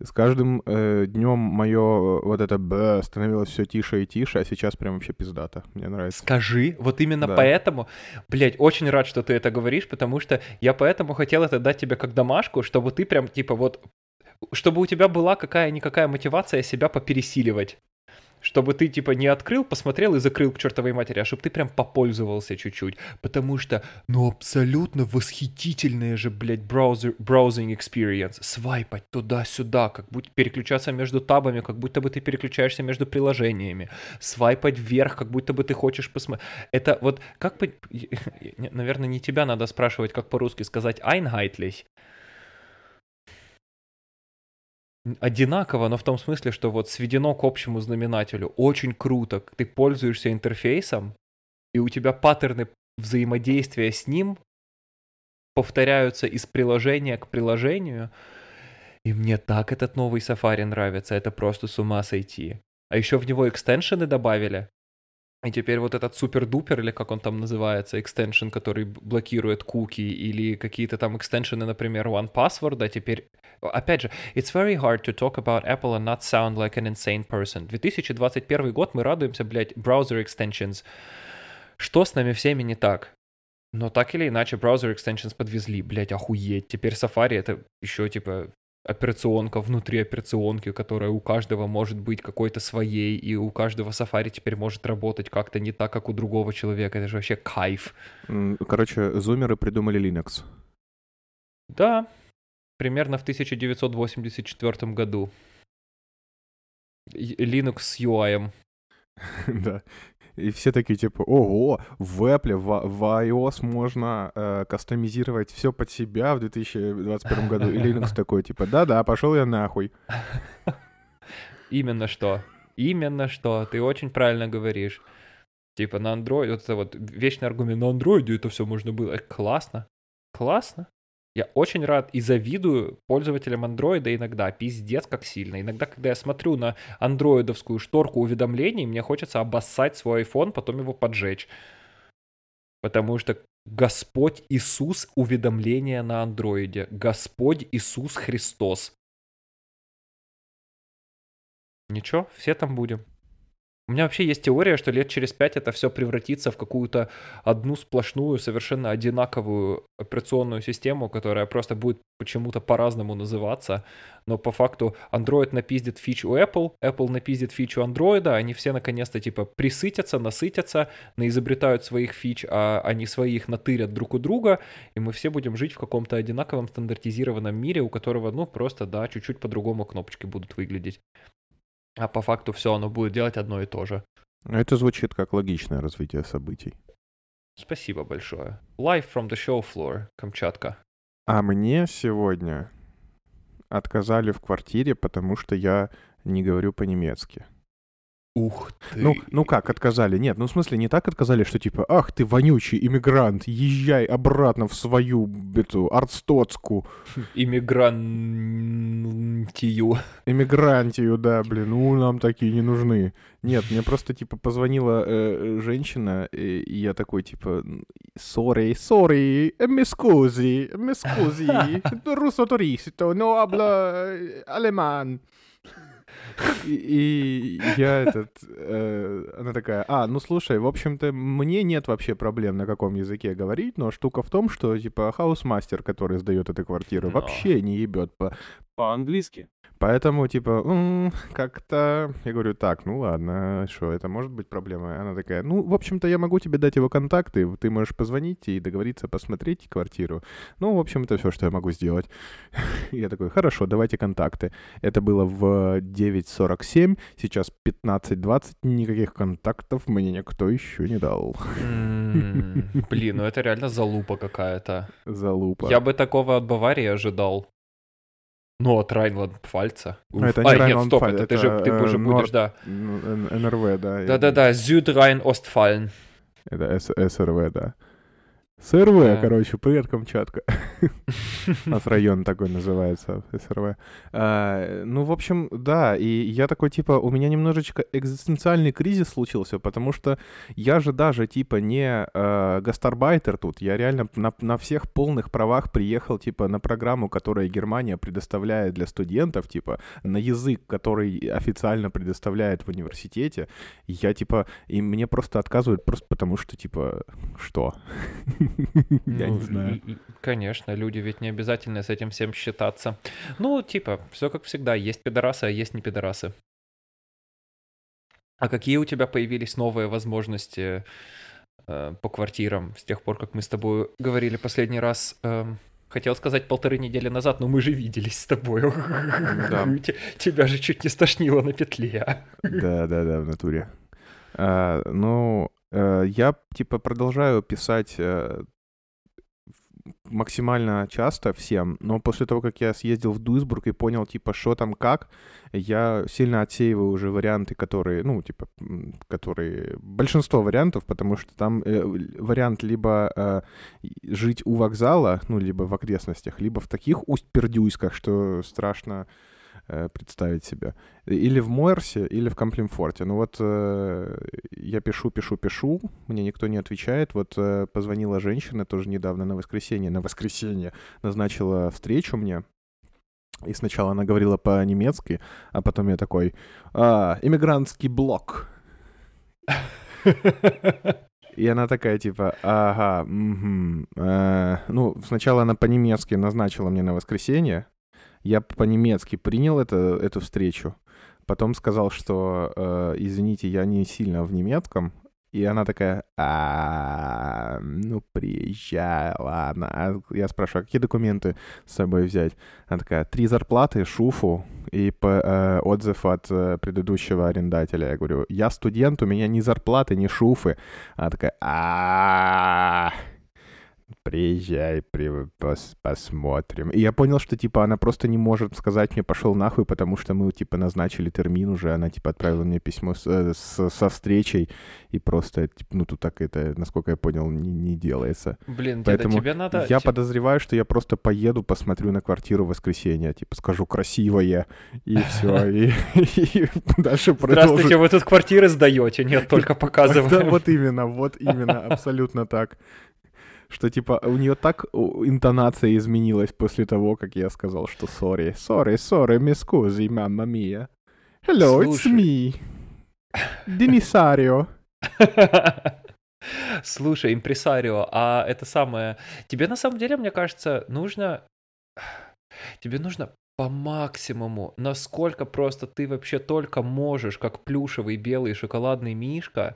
С каждым э, днем мое вот это б становилось все тише и тише, а сейчас прям вообще пиздато. Мне нравится. Скажи, вот именно Да. поэтому, блядь, очень рад, что ты это говоришь, потому что я поэтому хотел это дать тебе как домашку, чтобы ты прям, типа, вот, чтобы у тебя была какая-никакая мотивация себя попересиливать. Чтобы ты, типа, не открыл, посмотрел и закрыл к чертовой матери, а чтобы ты прям попользовался чуть-чуть. Потому что, ну, абсолютно восхитительная же, блядь, браузер, браузинг experience. Свайпать туда-сюда, как будто переключаться между табами, как будто бы ты переключаешься между приложениями. Свайпать вверх, как будто бы ты хочешь посмотреть. Это вот, как [LAUGHS] наверное, не тебя надо спрашивать, как по-русски сказать einheitlich. Одинаково, но в том смысле, что вот сведено к общему знаменателю. Очень круто. Ты пользуешься интерфейсом, и у тебя паттерны взаимодействия с ним повторяются из приложения к приложению. И мне так этот новый Safari нравится, это просто с ума сойти. А еще в него экстеншены добавили. И теперь вот этот супер-дупер, или как он там называется, экстеншн, который блокирует куки, или какие-то там экстеншены, например, One Password, а теперь... Опять же, it's very hard to talk about Apple and not sound like an insane person. 2021 год, мы радуемся, блядь, браузер extensions. Что с нами всеми не так? Но так или иначе, браузер extensions подвезли, блядь, охуеть. Теперь Safari это еще, типа, операционка внутри операционки, которая у каждого может быть какой-то своей, и у каждого Safari теперь может работать как-то не так, как у другого человека. Это же вообще кайф. Короче, зумеры придумали Linux. Да, примерно в 1984 году. Linux с UI. [LAUGHS] да. И все такие типа, ого, в Apple, в, в iOS можно э, кастомизировать все под себя в 2021 году. И Linux [LAUGHS] такой, типа, да-да, пошел я нахуй. [LAUGHS] Именно что. Именно что. Ты очень правильно говоришь. Типа на Android, вот это вот вечный аргумент, на Android это все можно было. Э, Классно. Классно. Я очень рад и завидую пользователям андроида иногда. Пиздец, как сильно. Иногда, когда я смотрю на андроидовскую шторку уведомлений, мне хочется обоссать свой iPhone, потом его поджечь. Потому что Господь Иисус уведомления на андроиде. Господь Иисус Христос. Ничего, все там будем. У меня вообще есть теория, что лет через пять это все превратится в какую-то одну сплошную, совершенно одинаковую операционную систему, которая просто будет почему-то по-разному называться. Но по факту Android напиздит фичу Apple, Apple напиздит фичу Android, они все наконец-то типа присытятся, насытятся, наизобретают своих фич, а они своих натырят друг у друга, и мы все будем жить в каком-то одинаковом стандартизированном мире, у которого, ну, просто, да, чуть-чуть по-другому кнопочки будут выглядеть. А по факту все, оно будет делать одно и то же. Это звучит как логичное развитие событий. Спасибо большое. Live from the show floor, Камчатка. А мне сегодня отказали в квартире, потому что я не говорю по-немецки. Ух ты. Ну, ну как отказали? Нет, ну в смысле не так отказали, что типа, ах ты вонючий иммигрант, езжай обратно в свою эту арстоцку Иммигрантию. иммигрантию, да, блин, ну нам такие не нужны. Нет, мне просто типа позвонила э, женщина, и, и я такой типа, sorry, sorry, mi scusi, mi scusi, russo turisto, no habla alemán. И, я этот, э, она такая, а, ну слушай, в общем-то, мне нет вообще проблем на каком языке говорить, но штука в том, что, типа, Hausmeister, который сдает эту квартиру, вообще не ебет по, по-английски. Поэтому, типа, «М, как-то... Я говорю, так, ну ладно, что, это может быть проблема? Она такая, ну, в общем-то, я могу тебе дать его контакты, ты можешь позвонить и договориться посмотреть квартиру. Ну, в общем, это все, что я могу сделать. [LAUGHS] Я такой, хорошо, давайте контакты. Это было в 9.47, сейчас 15.20, никаких контактов мне никто еще не дал. Блин, ну [LAUGHS] это реально залупа какая-то. Залупа. Я бы такого от Баварии ожидал. Ну, от Райнланд-Пфальца. Ну, это не а, нет, стоп, это ты же, это, ты э, уже будешь, да. Ну, НРВ, да. Да-да-да, Südrhein-Ostfalen. Это С- СРВ, да. СРВ, Да. короче, привет, Камчатка. [LAUGHS] У нас район такой называется, СРВ. А, ну, в общем, да, и я такой, типа, у меня немножечко экзистенциальный кризис случился, потому что я же даже, типа, не э, гастарбайтер тут, я реально на, на всех полных правах приехал, типа, на программу, которую Германия предоставляет для студентов, типа, на язык, который официально предоставляет в университете. Я, типа, и мне просто отказывают просто потому, что, типа, что? [LAUGHS] [LAUGHS] Я Ну, не знаю. и- и- Конечно, люди ведь не обязательно с этим всем считаться. Ну, типа, все как всегда, есть пидорасы, а есть не пидорасы. А какие у тебя появились новые возможности э, по квартирам с тех пор, как мы с тобой говорили последний раз? Эм, хотел сказать полторы недели назад, но мы же виделись с тобой. Да. [LAUGHS] Те- Тебя же чуть не стошнило на петле. Да, да, да, в натуре. А, ну, я типа продолжаю писать э, максимально часто всем, но после того, как я съездил в Дуйсбург и понял, типа, что там как, я сильно отсеиваю уже варианты, которые, ну, типа, которые... Большинство вариантов, потому что там э, вариант либо э, жить у вокзала, ну, либо в окрестностях, либо в таких усть-пердюйсках, что страшно э, представить себе. Или в Мойерсе, или в Комплимфорте. Ну вот э, я пишу, пишу, пишу, мне никто не отвечает. Вот э, позвонила женщина тоже недавно на воскресенье, на воскресенье назначила встречу мне. И сначала она говорила по-немецки, а потом я такой, а, иммигрантский блок. И она такая, типа, ага, мгм, э». ну, сначала она по-немецки назначила мне на воскресенье, я по-немецки принял это, эту встречу, потом сказал, что, э, извините, я не сильно в немецком, и она такая, а, ну, приезжай, ладно. А я спрашиваю, а какие документы с собой взять? Она такая, три зарплаты, шуфу и по- э, отзыв от э, предыдущего арендателя. Я говорю, я студент, у меня ни зарплаты, ни шуфы. Она такая, а приезжай, при- пос- посмотрим. И я понял, что, типа, она просто не может сказать мне «пошел нахуй», потому что мы, типа, назначили термин уже, она, типа, отправила мне письмо с- э, с- со встречей, и просто, типа, ну, тут так это, насколько я понял, не, не делается. Блин, деда, Поэтому тебе надо... я те- подозреваю, что я просто поеду, посмотрю на квартиру в воскресенье, типа, скажу «красивое», и [LAUGHS] все, и, дальше продолжу. Здравствуйте, вы тут квартиры сдаете? Нет, только [LAUGHS] Да, показываем. вот именно, вот именно, абсолютно так. Что типа у нее так интонация изменилась после того, как я сказал, что sorry, sorry, sorry, mi scusi, mamma mia. Hello, it's Слушай. me. Денисарио. Слушай, импресарио, а это самое... Тебе на самом деле, мне кажется, нужно... Тебе нужно по максимуму, насколько просто ты вообще только можешь, как плюшевый белый шоколадный мишка,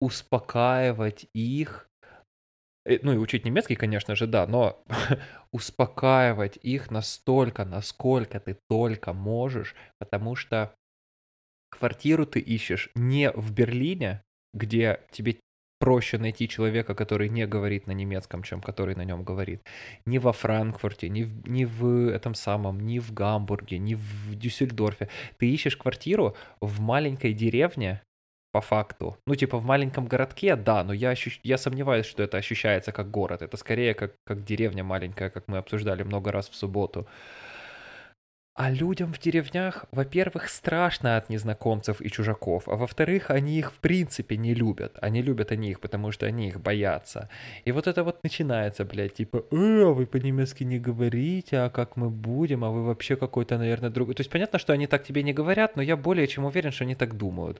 успокаивать их. Э, Ну и учить немецкий, конечно же, да, но [LAUGHS] успокаивать их настолько, насколько ты только можешь, потому что квартиру ты ищешь не в Берлине, где тебе проще найти человека, который не говорит на немецком, чем который на нем говорит. Ни во Франкфурте, ни в, ни в этом самом, ни в Гамбурге, ни в Дюссельдорфе. Ты ищешь квартиру в маленькой деревне, по факту. Ну, типа в маленьком городке, да, но я, ощущ- я сомневаюсь, что это ощущается как город. Это скорее как, как деревня маленькая, как мы обсуждали много раз в субботу. А людям в деревнях, во-первых, страшно от незнакомцев и чужаков, а во-вторых, они их в принципе не любят. Они любят они их, потому что они их боятся. И вот это вот начинается, блядь, типа, э, а вы по-немецки не говорите, а как мы будем, а вы вообще какой-то, наверное, другой. То есть понятно, что они так тебе не говорят, но я более чем уверен, что они так думают.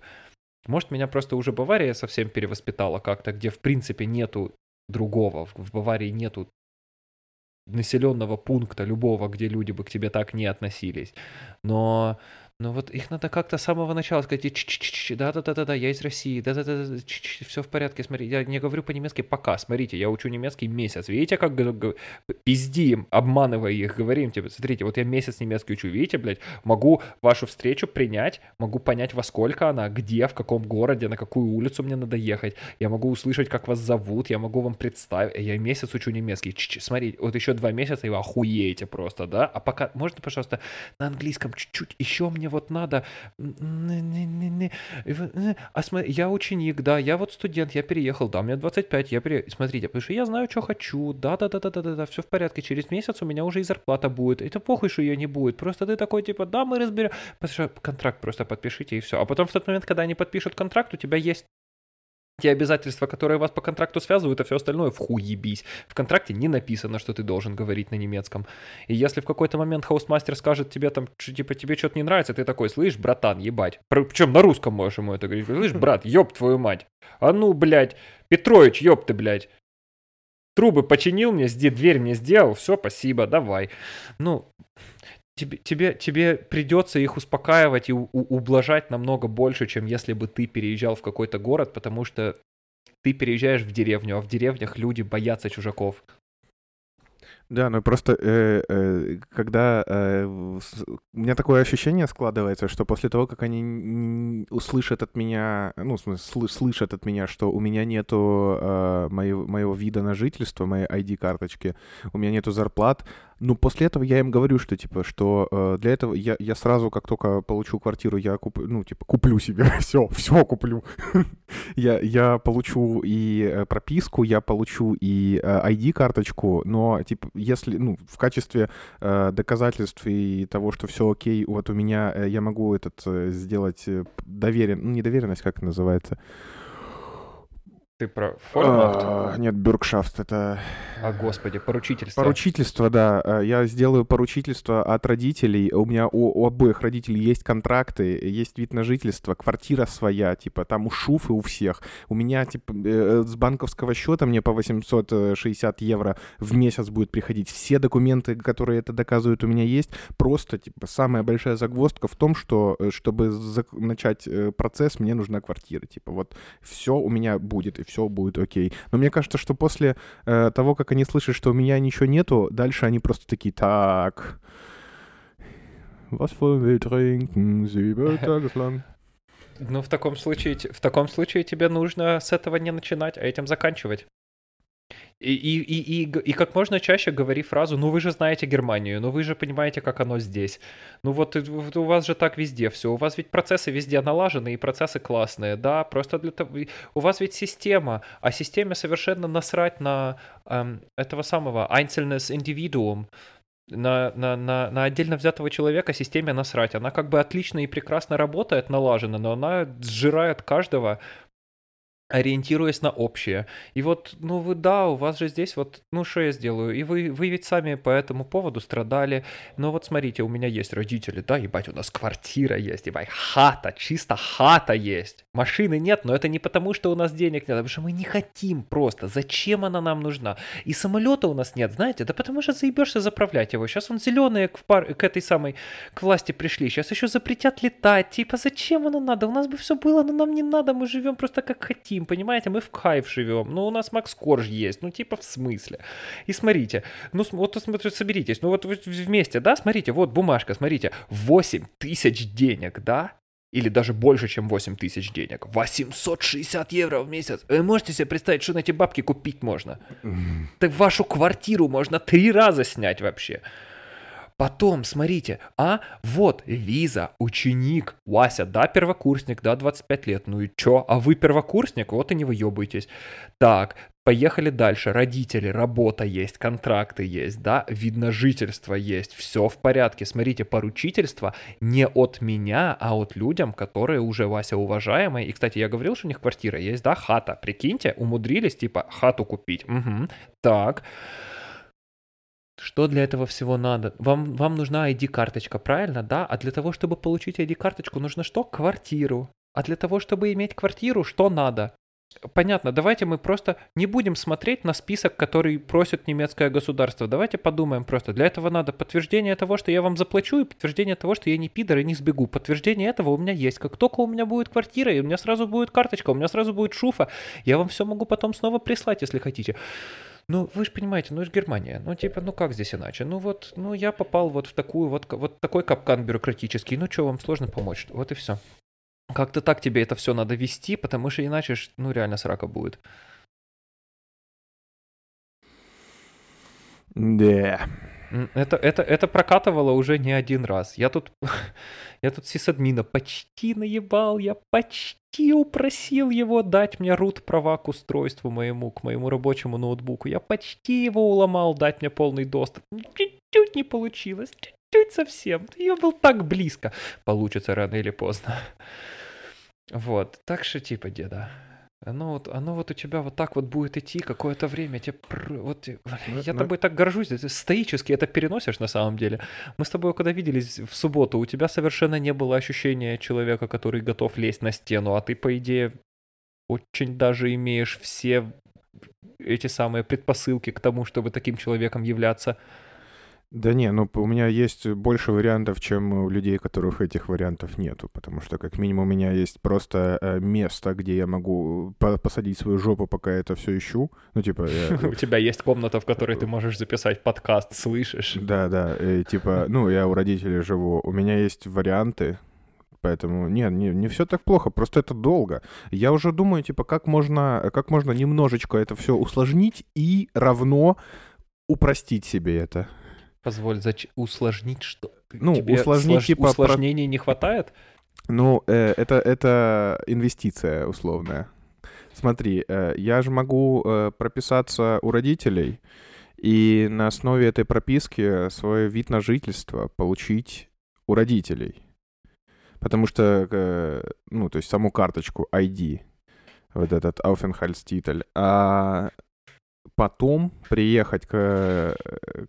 Может, меня просто уже Бавария совсем перевоспитала как-то, где в принципе нету другого, в Баварии нету населенного пункта любого, где люди бы к тебе так не относились. Но но вот их надо как-то с самого начала сказать, да-да-да-да-да, я из России, да-да-да, все в порядке, смотри, я не говорю по-немецки пока, смотрите, я учу немецкий месяц, видите, как пиздим, обманывая их, говорим, типа, смотрите, вот я месяц немецкий учу, видите, блядь, могу вашу встречу принять, могу понять, во сколько она, где, в каком городе, на какую улицу мне надо ехать, я могу услышать, как вас зовут, я могу вам представить, я месяц учу немецкий, смотри, вот еще два месяца, и вы охуеете просто, да, а пока, можно, пожалуйста, на английском чуть-чуть, еще мне вот надо... А смотри, я ученик, да, я вот студент, я переехал, да, мне 25, я переехал. Смотрите, потому что я знаю, что хочу, да-да-да-да-да-да, все в порядке, через месяц у меня уже и зарплата будет. Это похуй, что ее не будет. Просто ты такой, типа, да, мы разберем. Потому что контракт просто подпишите и все. А потом в тот момент, когда они подпишут контракт, у тебя есть те обязательства, которые вас по контракту связывают, а все остальное в хуй ебись. В контракте не написано, что ты должен говорить на немецком. И если в какой-то момент хаустмастер скажет тебе там, типа, тебе что-то не нравится, ты такой, слышь, братан, ебать. Причем на русском можешь ему это говорить. Слышь, [LAUGHS] брат, ёб твою мать. А ну, блядь, Петрович, ёб ты, блядь. Трубы починил мне, дверь мне сделал, все, спасибо, давай. Ну, тебе, тебе, тебе придется их успокаивать и у, ублажать намного больше, чем если бы ты переезжал в какой-то город, потому что ты переезжаешь в деревню, а в деревнях люди боятся чужаков. Да, ну просто э, э, когда э, у меня такое ощущение складывается, что после того, как они услышат от меня, ну, в смысле, слышат от меня, что у меня нету э, моего, моего вида на жительство, моей ID-карточки, у меня нету зарплат, ну, после этого я им говорю, что, типа, что э, для этого я, я сразу, как только получу квартиру, я куплю, ну, типа, куплю себе [LAUGHS] все, все куплю. [LAUGHS] я, я получу и э, прописку, я получу и э, ID-карточку, но, типа, если, ну, в качестве э, доказательств и того, что все окей, вот у меня, э, я могу этот э, сделать э, доверен, ну, не доверенность, как это называется, ты про формат? А, нет, бюркшафт, это... А, господи, поручительство. Поручительство, да. Э, я сделаю поручительство от родителей. У меня у, у обоих родителей есть контракты, есть вид на жительство, квартира своя, типа, там у шуфы у всех. У меня, типа, э, с банковского счета мне по 860 евро в месяц будет приходить. Все документы, которые это доказывают, у меня есть. Просто, типа, самая большая загвоздка в том, что, э, чтобы начать процесс, мне нужна квартира. Типа, вот все у меня будет, и все будет окей. Но мне кажется, что после э, того, как они слышат, что у меня ничего нету, дальше они просто такие, так, was wollen wir trinken, sieben [LAUGHS] Tageslang. Ну, в таком случае, в таком случае тебе нужно с этого не начинать, а этим заканчивать. И, и, и, и, и как можно чаще говори фразу, ну вы же знаете Германию, ну вы же понимаете, как оно здесь. Ну вот у вас же так везде все, у вас ведь процессы везде налажены и процессы классные, да, просто для того, у вас ведь система, а системе совершенно насрать на эм, этого самого Einzelnes Individuum, на, на, на, на отдельно взятого человека системе насрать. Она как бы отлично и прекрасно работает, налажена, но она сжирает каждого ориентируясь на общее. И вот, ну вы, да, у вас же здесь вот, ну что я сделаю? И вы, вы ведь сами по этому поводу страдали. Но вот смотрите, у меня есть родители, да, ебать, у нас квартира есть, ебать, хата, чисто хата есть. Машины нет, но это не потому, что у нас денег нет, а потому что мы не хотим просто. Зачем она нам нужна? И самолета у нас нет, знаете, да потому что заебешься заправлять его. Сейчас он зеленые к, пар... к этой самой, к власти пришли, сейчас еще запретят летать. Типа, зачем оно надо? У нас бы все было, но нам не надо, мы живем просто как хотим хотим, понимаете, мы в кайф живем, ну у нас Макс Корж есть, ну типа в смысле. И смотрите, ну вот смотрите, соберитесь, ну вот вместе, да, смотрите, вот бумажка, смотрите, 8 тысяч денег, да, или даже больше, чем 8 тысяч денег. 860 евро в месяц. Вы можете себе представить, что на эти бабки купить можно? Так вашу квартиру можно три раза снять вообще. Потом, смотрите, а, вот, виза, ученик, Вася, да, первокурсник, да, 25 лет, ну и чё, а вы первокурсник, вот и не выебывайтесь. Так, Поехали дальше. Родители, работа есть, контракты есть, да, видно жительство есть, все в порядке. Смотрите, поручительство не от меня, а от людям, которые уже, Вася, уважаемые. И, кстати, я говорил, что у них квартира есть, да, хата. Прикиньте, умудрились, типа, хату купить. Угу. Так. Что для этого всего надо? Вам, вам нужна ID-карточка, правильно? Да? А для того, чтобы получить ID-карточку, нужно что? Квартиру. А для того, чтобы иметь квартиру, что надо? понятно, давайте мы просто не будем смотреть на список, который просит немецкое государство. Давайте подумаем просто. Для этого надо подтверждение того, что я вам заплачу, и подтверждение того, что я не пидор и не сбегу. Подтверждение этого у меня есть. Как только у меня будет квартира, и у меня сразу будет карточка, у меня сразу будет шуфа, я вам все могу потом снова прислать, если хотите. Ну, вы же понимаете, ну, это Германия. Ну, типа, ну как здесь иначе? Ну, вот, ну, я попал вот в такую вот, вот такой капкан бюрократический. Ну, что, вам сложно помочь? Вот и все. Как-то так тебе это все надо вести, потому что иначе, ну, реально срака будет. Да. Это, это, это прокатывало уже не один раз. Я тут, [LAUGHS] я тут сисадмина почти наебал, я почти упросил его дать мне root права к устройству моему, к моему рабочему ноутбуку. Я почти его уломал дать мне полный доступ. Чуть-чуть не получилось, чуть-чуть совсем. Я был так близко. Получится рано или поздно. [LAUGHS] Вот, так что типа, деда, оно вот, оно вот у тебя вот так вот будет идти какое-то время. Тебе пр... вот, я ну- тобой так горжусь, ты стоически это переносишь на самом деле. Мы с тобой когда виделись в субботу, у тебя совершенно не было ощущения человека, который готов лезть на стену, а ты, по идее, очень даже имеешь все эти самые предпосылки к тому, чтобы таким человеком являться. Да не, ну у меня есть больше вариантов, чем у людей, которых этих вариантов нету, потому что как минимум у меня есть просто э, место, где я могу по- посадить свою жопу, пока я это все ищу. Ну типа, я- [LAUGHS] У тебя есть комната, в которой ты можешь записать подкаст, слышишь? да, да, э, типа, ну я у родителей живу, у меня есть варианты, поэтому нет, не, не все так плохо, просто это долго. Я уже думаю, типа, как можно, как можно немножечко это все усложнить и равно упростить себе это. Позволь, зач... усложнить что? Ну, тебе усложнить, слож- типа, про- Усложнений не хватает? Ну, э, это, это инвестиция условная. Смотри, э, я же могу э, прописаться у родителей и на основе этой прописки свой вид на жительство получить у родителей. Потому что, э, ну, то есть саму карточку ID, вот этот Aufenthaltstitel, а потом приехать к,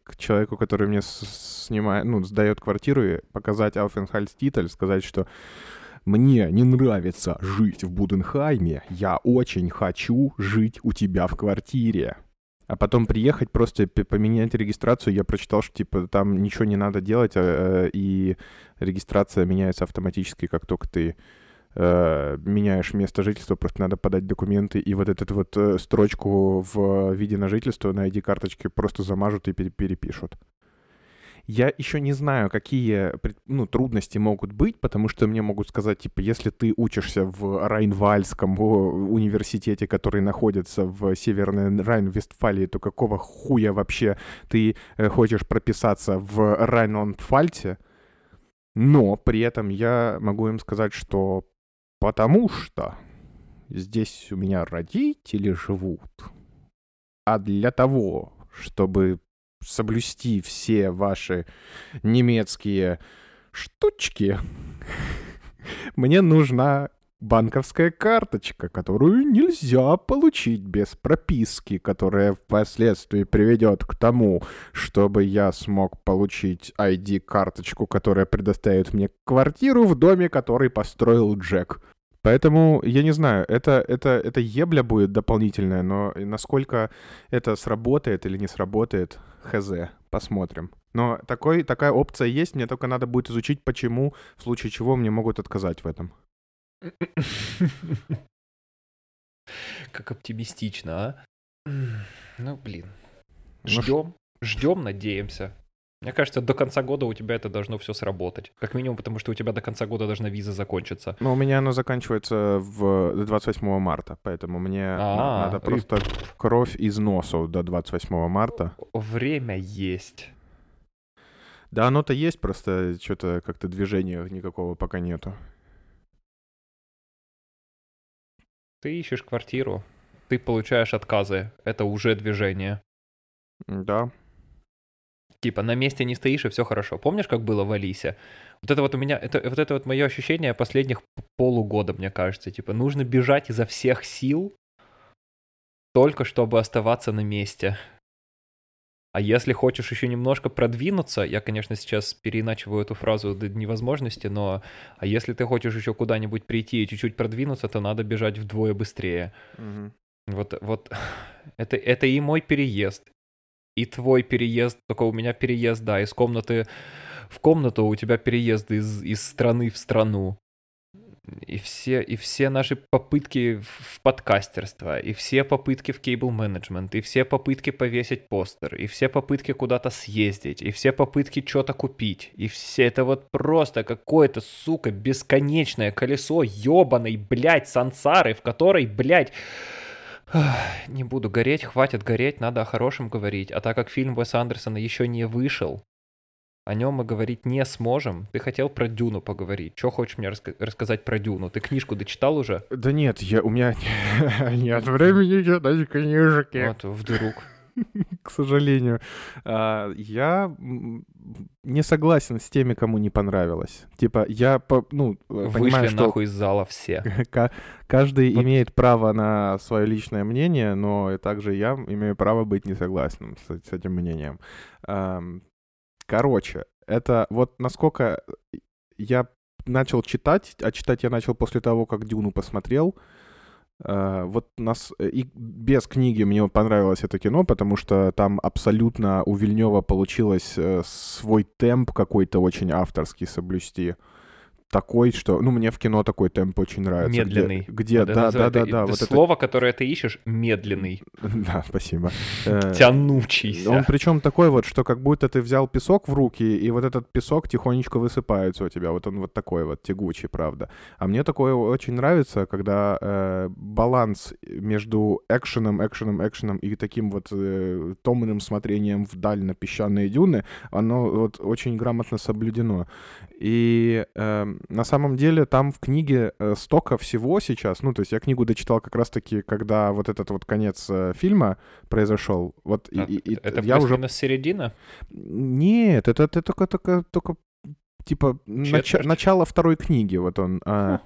к человеку, который мне снимает, ну, сдает квартиру, и показать Aufenthaltstitel, сказать, что мне не нравится жить в Буденхайме, я очень хочу жить у тебя в квартире. А потом приехать, просто поменять регистрацию. Я прочитал, что типа там ничего не надо делать, а, э, и регистрация меняется автоматически, как только ты э, меняешь место жительства, просто надо подать документы, и вот эту вот э, строчку в виде на жительство на ID-карточке просто замажут и пере- перепишут. Я еще не знаю, какие ну, трудности могут быть, потому что мне могут сказать, типа, если ты учишься в Райнвальском университете, который находится в Северной Райн-Вестфалии, то какого хуя вообще ты э, хочешь прописаться в Райнланд-Фальте? Но при этом я могу им сказать, что потому что здесь у меня родители живут, а для того, чтобы соблюсти все ваши немецкие штучки, [LAUGHS] мне нужна банковская карточка, которую нельзя получить без прописки, которая впоследствии приведет к тому, чтобы я смог получить ID-карточку, которая предоставит мне квартиру в доме, который построил Джек. Поэтому, я не знаю, это, это, это ебля будет дополнительная, но насколько это сработает или не сработает, хз, посмотрим. Но такой, такая опция есть, мне только надо будет изучить, почему, в случае чего мне могут отказать в этом. [LAUGHS] Как оптимистично, а? Ну, блин. Ну, Ждем, ждем, надеемся. Мне кажется, до конца года у тебя это должно все сработать. Как минимум, потому что у тебя до конца года должна виза закончиться. Ну, у меня оно заканчивается в 28 марта, поэтому мне на- А, надо просто кровь из носу до 28 марта. Время есть. Да, оно-то есть, просто что-то как-то движения никакого пока нету. Ты ищешь квартиру, ты получаешь отказы. Это уже движение. Да. Типа на месте не стоишь и все хорошо. Помнишь, как было в Алисе? Вот это вот у меня, это, вот это вот мое ощущение последних полугода, мне кажется. Типа нужно бежать изо всех сил, только чтобы оставаться на месте. А если хочешь еще немножко продвинуться, я, конечно, сейчас переиначиваю эту фразу до невозможности, но а если ты хочешь еще куда-нибудь прийти и чуть-чуть продвинуться, то надо бежать вдвое быстрее. Вот, вот это, это и мой переезд, и твой переезд, только у меня переезд, да, из комнаты в комнату, у тебя переезд из, из страны в страну. И все, и все наши попытки в подкастерство, и все попытки в кейбл менеджмент, и все попытки повесить постер, и все попытки куда-то съездить, и все попытки что-то купить, и все это вот просто какое-то, сука, бесконечное колесо ебаной, блядь, сансары, в которой, блядь, не буду гореть, хватит гореть, надо о хорошем говорить. А так как фильм Уэса Андерсона еще не вышел, о нем мы говорить не сможем. Ты хотел про Дюну поговорить. Что хочешь мне раска- рассказать про Дюну? Ты книжку дочитал уже? Да нет, я, у меня [LAUGHS] нет времени читать книжки. Вот, вдруг. [LAUGHS] К сожалению. А, Я не согласен с теми, кому не понравилось. Типа, я, ну, э, понимаю, Вышли что нахуй из зала все. [LAUGHS] ка- каждый Вот. имеет право на свое личное мнение, но также я имею право быть не согласным с, с этим мнением. Короче, это вот насколько я начал читать, а читать я начал после того, как Дюну посмотрел. Вот нас и без книги мне понравилось это кино, потому что там абсолютно у Вильнева получилось э, свой темп какой-то очень авторский соблюсти. Такой, что... Ну, мне в кино такой темп очень нравится. где- Медленный. Где, Вот это да, да, да, да. это Вот это... слово, которое ты ищешь, медленный, [LAUGHS] Да, спасибо. [LAUGHS] Э, тянучийся. Он причем такой вот, что как будто ты взял песок в руки, и вот этот песок тихонечко высыпается у тебя. Вот он вот такой вот тягучий, правда. А мне такое очень нравится, когда э, баланс между экшеном, экшеном, экшеном и таким вот э, томным смотрением вдаль на песчаные дюны, оно вот очень грамотно соблюдено. И э, на самом деле там в книге э, столько всего сейчас. Ну, то есть я книгу дочитал как раз-таки, когда вот этот вот конец э, фильма произошел. Вот А, и- и Это я уже... плюс-минус середина? Нет, это, это только, только, только типа нач- начало второй книги. Вот он. а, Хм.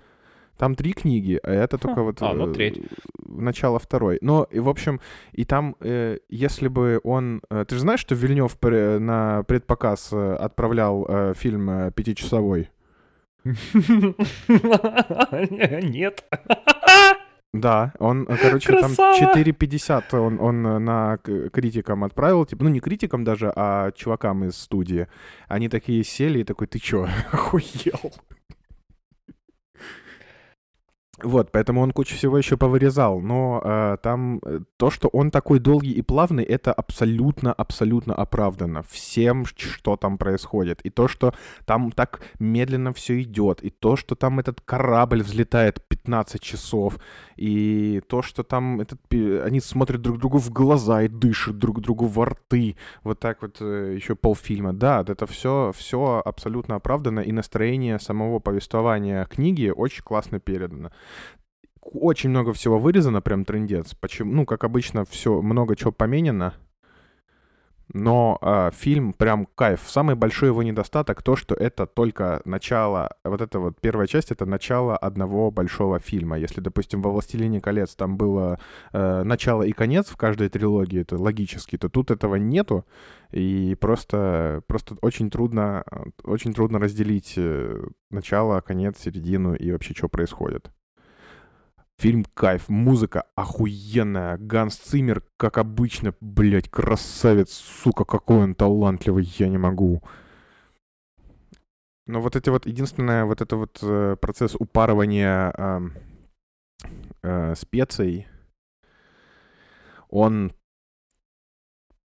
Там три книги, а это только вот А, ну, э, треть. начало второй. Но, и, в общем, и там, э, если бы он... э, ты же знаешь, что Вильнев на предпоказ э, отправлял э, фильм э, пятичасовой? [LAUGHS] Нет. Да, он, короче, там Красава! 4.50 он, он э, на критикам отправил, типа, ну не критикам даже, а чувакам из студии. Они такие сели и такой, ты чё, [LAUGHS] охуел? Вот, поэтому он кучу всего еще повырезал, но э, там э, то, что он такой долгий и плавный, это абсолютно-абсолютно оправдано всем, что там происходит. И то, что там так медленно все идет, и то, что там этот корабль взлетает 15 часов, и то, что там этот, они смотрят друг другу в глаза и дышат друг другу во рты, вот так вот э, еще полфильма. Да, это все, все абсолютно оправдано, и настроение самого повествования книги очень классно передано. Очень много всего вырезано, прям трендец. Почему? Ну, как обычно, все, много чего поменено. Но а, фильм прям кайф. Самый большой его недостаток то, что это только начало, вот это вот первая часть, это начало одного большого фильма. Если, допустим, во «Властелине колец» там было э, начало и конец в каждой трилогии, это логически, то тут этого нету, и просто, просто очень трудно, э, очень трудно разделить э, начало, конец, середину и вообще, что происходит. Фильм кайф, музыка охуенная, Ганс Циммер, как обычно, блядь, красавец, сука, какой он талантливый, я не могу. Но вот эти вот, единственное, вот это вот э, процесс упарывания ам, э, специй, он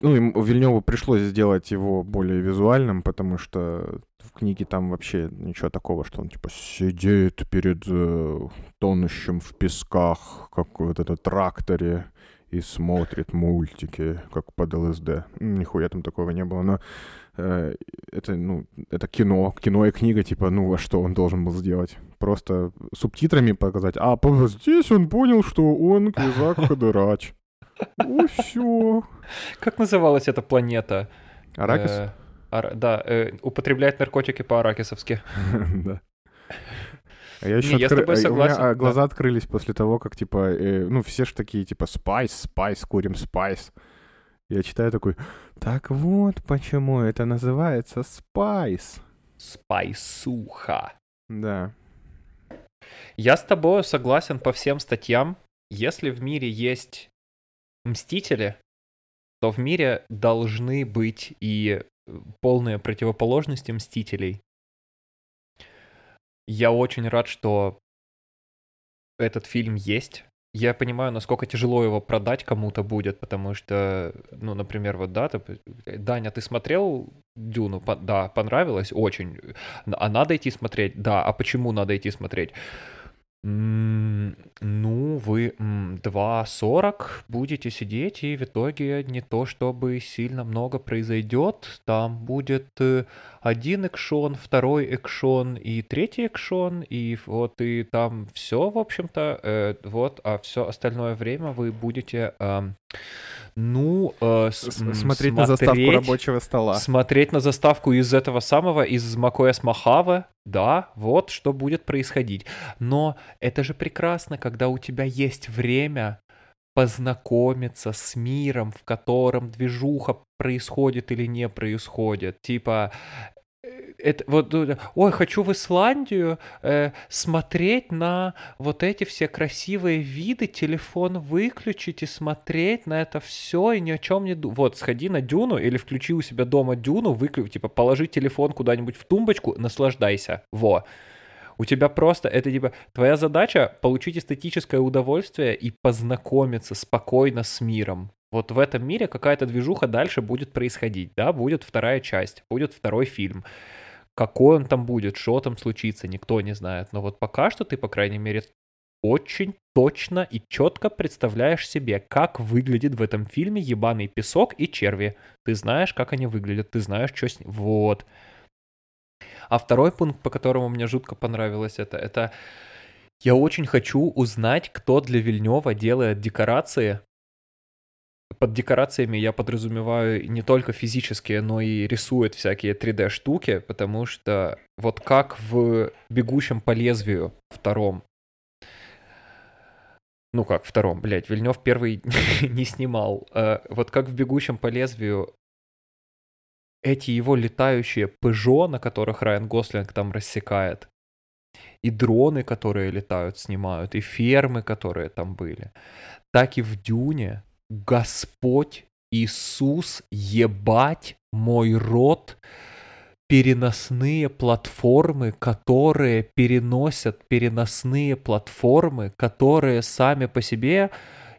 ну, Вильневу пришлось сделать его более визуальным, потому что в книге там вообще ничего такого, что он типа сидит перед э, тонущим в песках, как вот это тракторе, и смотрит мультики, как под ЛСД. Нихуя там такого не было, но э, это, ну, это кино, кино и книга, типа, ну, а что он должен был сделать? Просто субтитрами показать, а здесь он понял, что он Квизак Все. Как называлась эта планета? Аракис? Э, Да, э, употребляет наркотики по-аракисовски. [LAUGHS] Да. А я еще Не, я с тобой согласен, У меня а, да. глаза открылись после того, как, типа, э, ну, все ж такие, типа, спайс, спайс, курим спайс. Я читаю такой, Так вот почему это называется спайс. Спайсуха. Да. Я с тобой согласен по всем статьям. Если в мире есть мстители, то в мире должны быть и полные противоположности мстителей. Я очень рад, что этот фильм есть. Я понимаю, насколько тяжело его продать кому-то будет, потому что, ну, например, вот, да, ты, Даня, ты смотрел Дюну? По, да, понравилось? Очень. А надо идти смотреть? Да. А почему надо идти смотреть? М, Ну, вы м, 2.40 будете сидеть, и в итоге не то чтобы сильно много произойдет. Там будет э, один экшон, второй экшон и третий экшон, и вот и там все, в общем-то, э, вот, а все остальное время вы будете, ам, ну, э, с- С- м, Смотреть на заставку смотреть- рабочего стола. Смотреть на заставку из этого самого, из macOS Mojave, да, вот что будет происходить. Но это же прекрасно, когда у тебя есть время познакомиться с миром, в котором движуха происходит или не происходит. Типа, это вот, ой, хочу в Исландию э, смотреть на вот эти все красивые виды, телефон выключить и смотреть на это все и ни о чем не думать. Вот, сходи на дюну или включи у себя дома дюну, выключи, типа, положи телефон куда-нибудь в тумбочку, наслаждайся. Во. У тебя просто, это типа, твоя задача получить эстетическое удовольствие и познакомиться спокойно с миром. Вот в этом мире какая-то движуха дальше будет происходить, да, будет вторая часть, будет второй фильм. Какой он там будет, что там случится, никто не знает. Но вот пока что ты, по крайней мере, очень точно и четко представляешь себе, как выглядит в этом фильме ебаный песок и черви. Ты знаешь, как они выглядят, ты знаешь, что с ним. Вот. А второй пункт, по которому мне жутко понравилось это, это я очень хочу узнать, кто для Вильнева делает декорации. Под декорациями я подразумеваю не только физические, но и рисует всякие 3D-штуки, потому что вот как в «Бегущем по лезвию» втором, ну как втором, блядь, Вильнев первый [LAUGHS] не снимал. Э, Вот как в «Бегущем по лезвию» эти его летающие Пежо, на которых Райан Гослинг там рассекает, и дроны, которые летают, снимают, и фермы, которые там были, так и в Дюне Господь Иисус, ебать мой рот, переносные платформы, которые переносят переносные платформы, которые сами по себе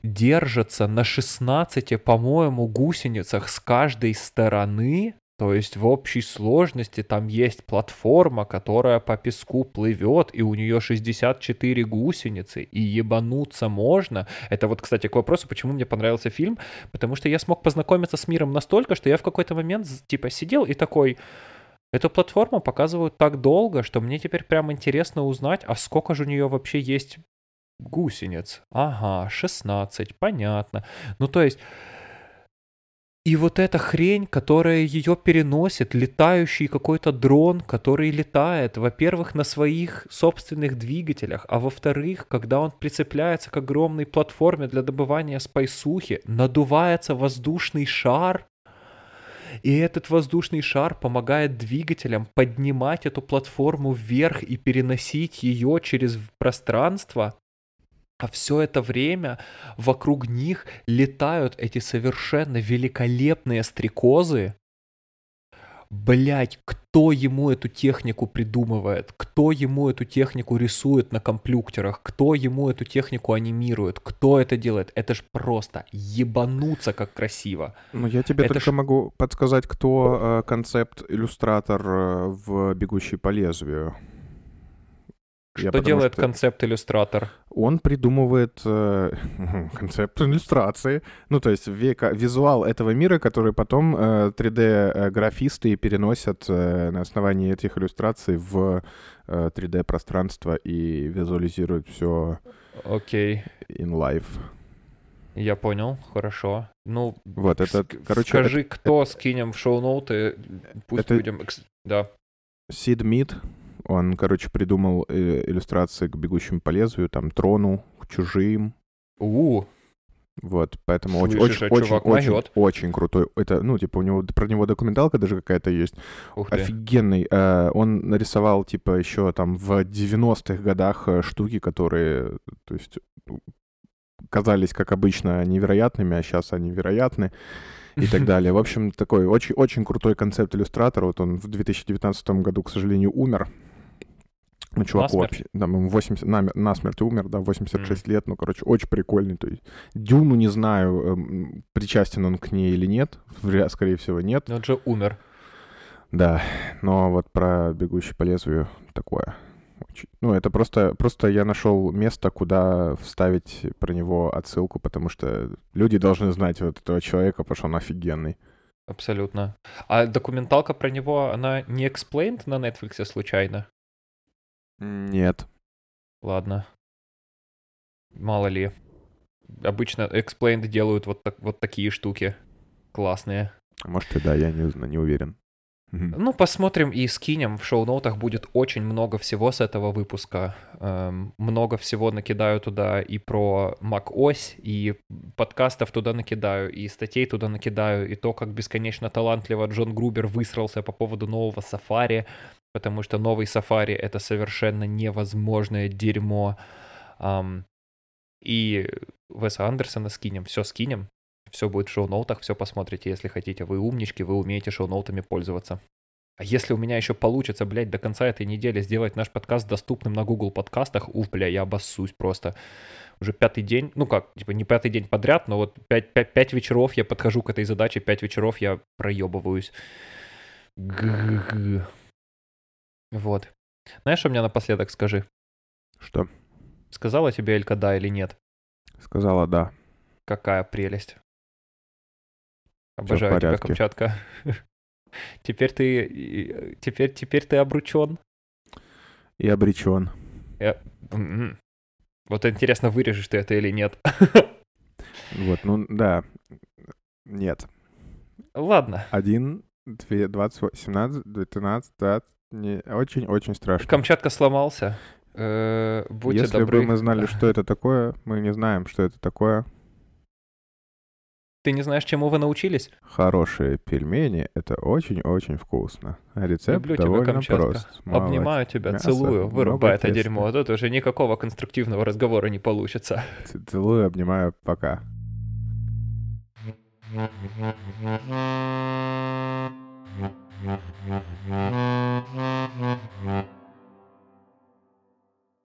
держатся на 16, по-моему, гусеницах с каждой стороны. То есть в общей сложности там есть платформа, которая по песку плывет, и у нее 64 гусеницы, и ебануться можно. Это вот, кстати, к вопросу, почему мне понравился фильм, потому что я смог познакомиться с миром настолько, что я в какой-то момент типа сидел и такой, эту платформу показывают так долго, что мне теперь прям интересно узнать, а сколько же у нее вообще есть гусениц. Ага, 16, понятно. Ну, то есть, и вот эта хрень, которая ее переносит, летающий какой-то дрон, который летает, во-первых, на своих собственных двигателях, а во-вторых, когда он прицепляется к огромной платформе для добывания спайсухи, надувается воздушный шар, и этот воздушный шар помогает двигателям поднимать эту платформу вверх и переносить ее через пространство. А все это время вокруг них летают эти совершенно великолепные стрекозы. Блять, кто ему эту технику придумывает? Кто ему эту технику рисует на компьютерах? Кто ему эту технику анимирует? Кто это делает? Это ж просто ебануться как красиво. Ну, я тебе Это только ж- могу подсказать, кто э, концепт-иллюстратор э, в «Бегущей по лезвию». Я Что потому делает что концепт-иллюстратор? Он придумывает э, [LAUGHS] концепт иллюстрации, ну, то есть века, визуал этого мира, который потом э, 3D-графисты переносят э, на основании этих иллюстраций в э, 3D-пространство и визуализируют все Окей, in life. я понял, хорошо. Ну, Вот, это, короче, скажи, кто скинем в шоу-ноуты, пусть это- людям... Да. Сид Мид, он, короче, придумал э, иллюстрации к «Бегущим по лезвию», там, «Трону», к «Чужим». У, Вот, поэтому очень, Слышишь, очень, а очень, очень, могёт. очень крутой. Это, ну, типа, у него про него документалка даже какая-то есть. Ух. Офигенный. Э, Он нарисовал, типа, еще там в 90-х годах э, штуки, которые, то есть, казались, как обычно, невероятными, а сейчас они вероятны и так [LAUGHS] далее. В общем, такой очень, очень крутой концепт-иллюстратор. Вот он в 2019 году, к сожалению, умер. Ну, Насмерть? вообще, да, ему 80, намер- насмерть умер, да, 86 лет, ну, короче, очень прикольный. То есть, Дюну не знаю, эм, причастен он к ней или нет, скорее всего, нет. Ну, Он же умер. Да, но вот про «Бегущий по лезвию» такое. Ну, это просто, просто я нашел место, куда вставить про него отсылку, потому что люди должны знать вот этого человека, потому что он офигенный. Абсолютно. А документалка про него, она не explained на Netflix случайно? Нет. Ладно. Мало ли. Обычно explained делают вот, так, вот такие штуки. Классные. Может, и да, я не, не уверен. Ну, посмотрим и скинем. В шоу-ноутах будет очень много всего с этого выпуска. Эм, много всего накидаю туда и про macOS, и подкастов туда накидаю, и статей туда накидаю, и то, как бесконечно талантливо Джон Грубер высрался по поводу нового Safari, потому что новый Safari — это совершенно невозможное дерьмо. Ам, и Веса Андерсона скинем, все скинем. Все будет в шоу-ноутах, все посмотрите, если хотите. Вы умнички, вы умеете шоу-ноутами пользоваться. А если у меня еще получится, блядь, до конца этой недели сделать наш подкаст доступным на Google подкастах, уф, бля, я обоссусь просто. Уже пятый день, ну как, типа не пятый день подряд, но вот пять, пять, пять вечеров я подхожу к этой задаче, пять вечеров я проебываюсь. Г-г-г. Вот. Знаешь, что мне напоследок скажи? Что? Сказала тебе Элька да или нет? Сказала да. Какая прелесть. Обожаю тебя. Камчатка. [LAUGHS] Теперь ты, теперь, теперь ты обручен. И обречен. М-м. Вот интересно, вырежешь ты это или нет. [LAUGHS] Вот, ну да. Нет. Ладно. Один, две, двадцать, семнадцать, двенадцать, двадцать. Не, очень-очень страшно. Камчатка сломался. Э, Будьте Если добры. бы мы знали, что это такое, мы не знаем, что это такое. Ты не знаешь, чему вы научились? Хорошие пельмени — это очень-очень вкусно. А рецепт Люблю тебя, довольно Камчатка. прост. Молодец. Обнимаю тебя, Мясо, целую, вырубай это теста. дерьмо. Тут уже никакого конструктивного разговора не получится. Целую, обнимаю, пока. Mm-hmm. Mm-hmm.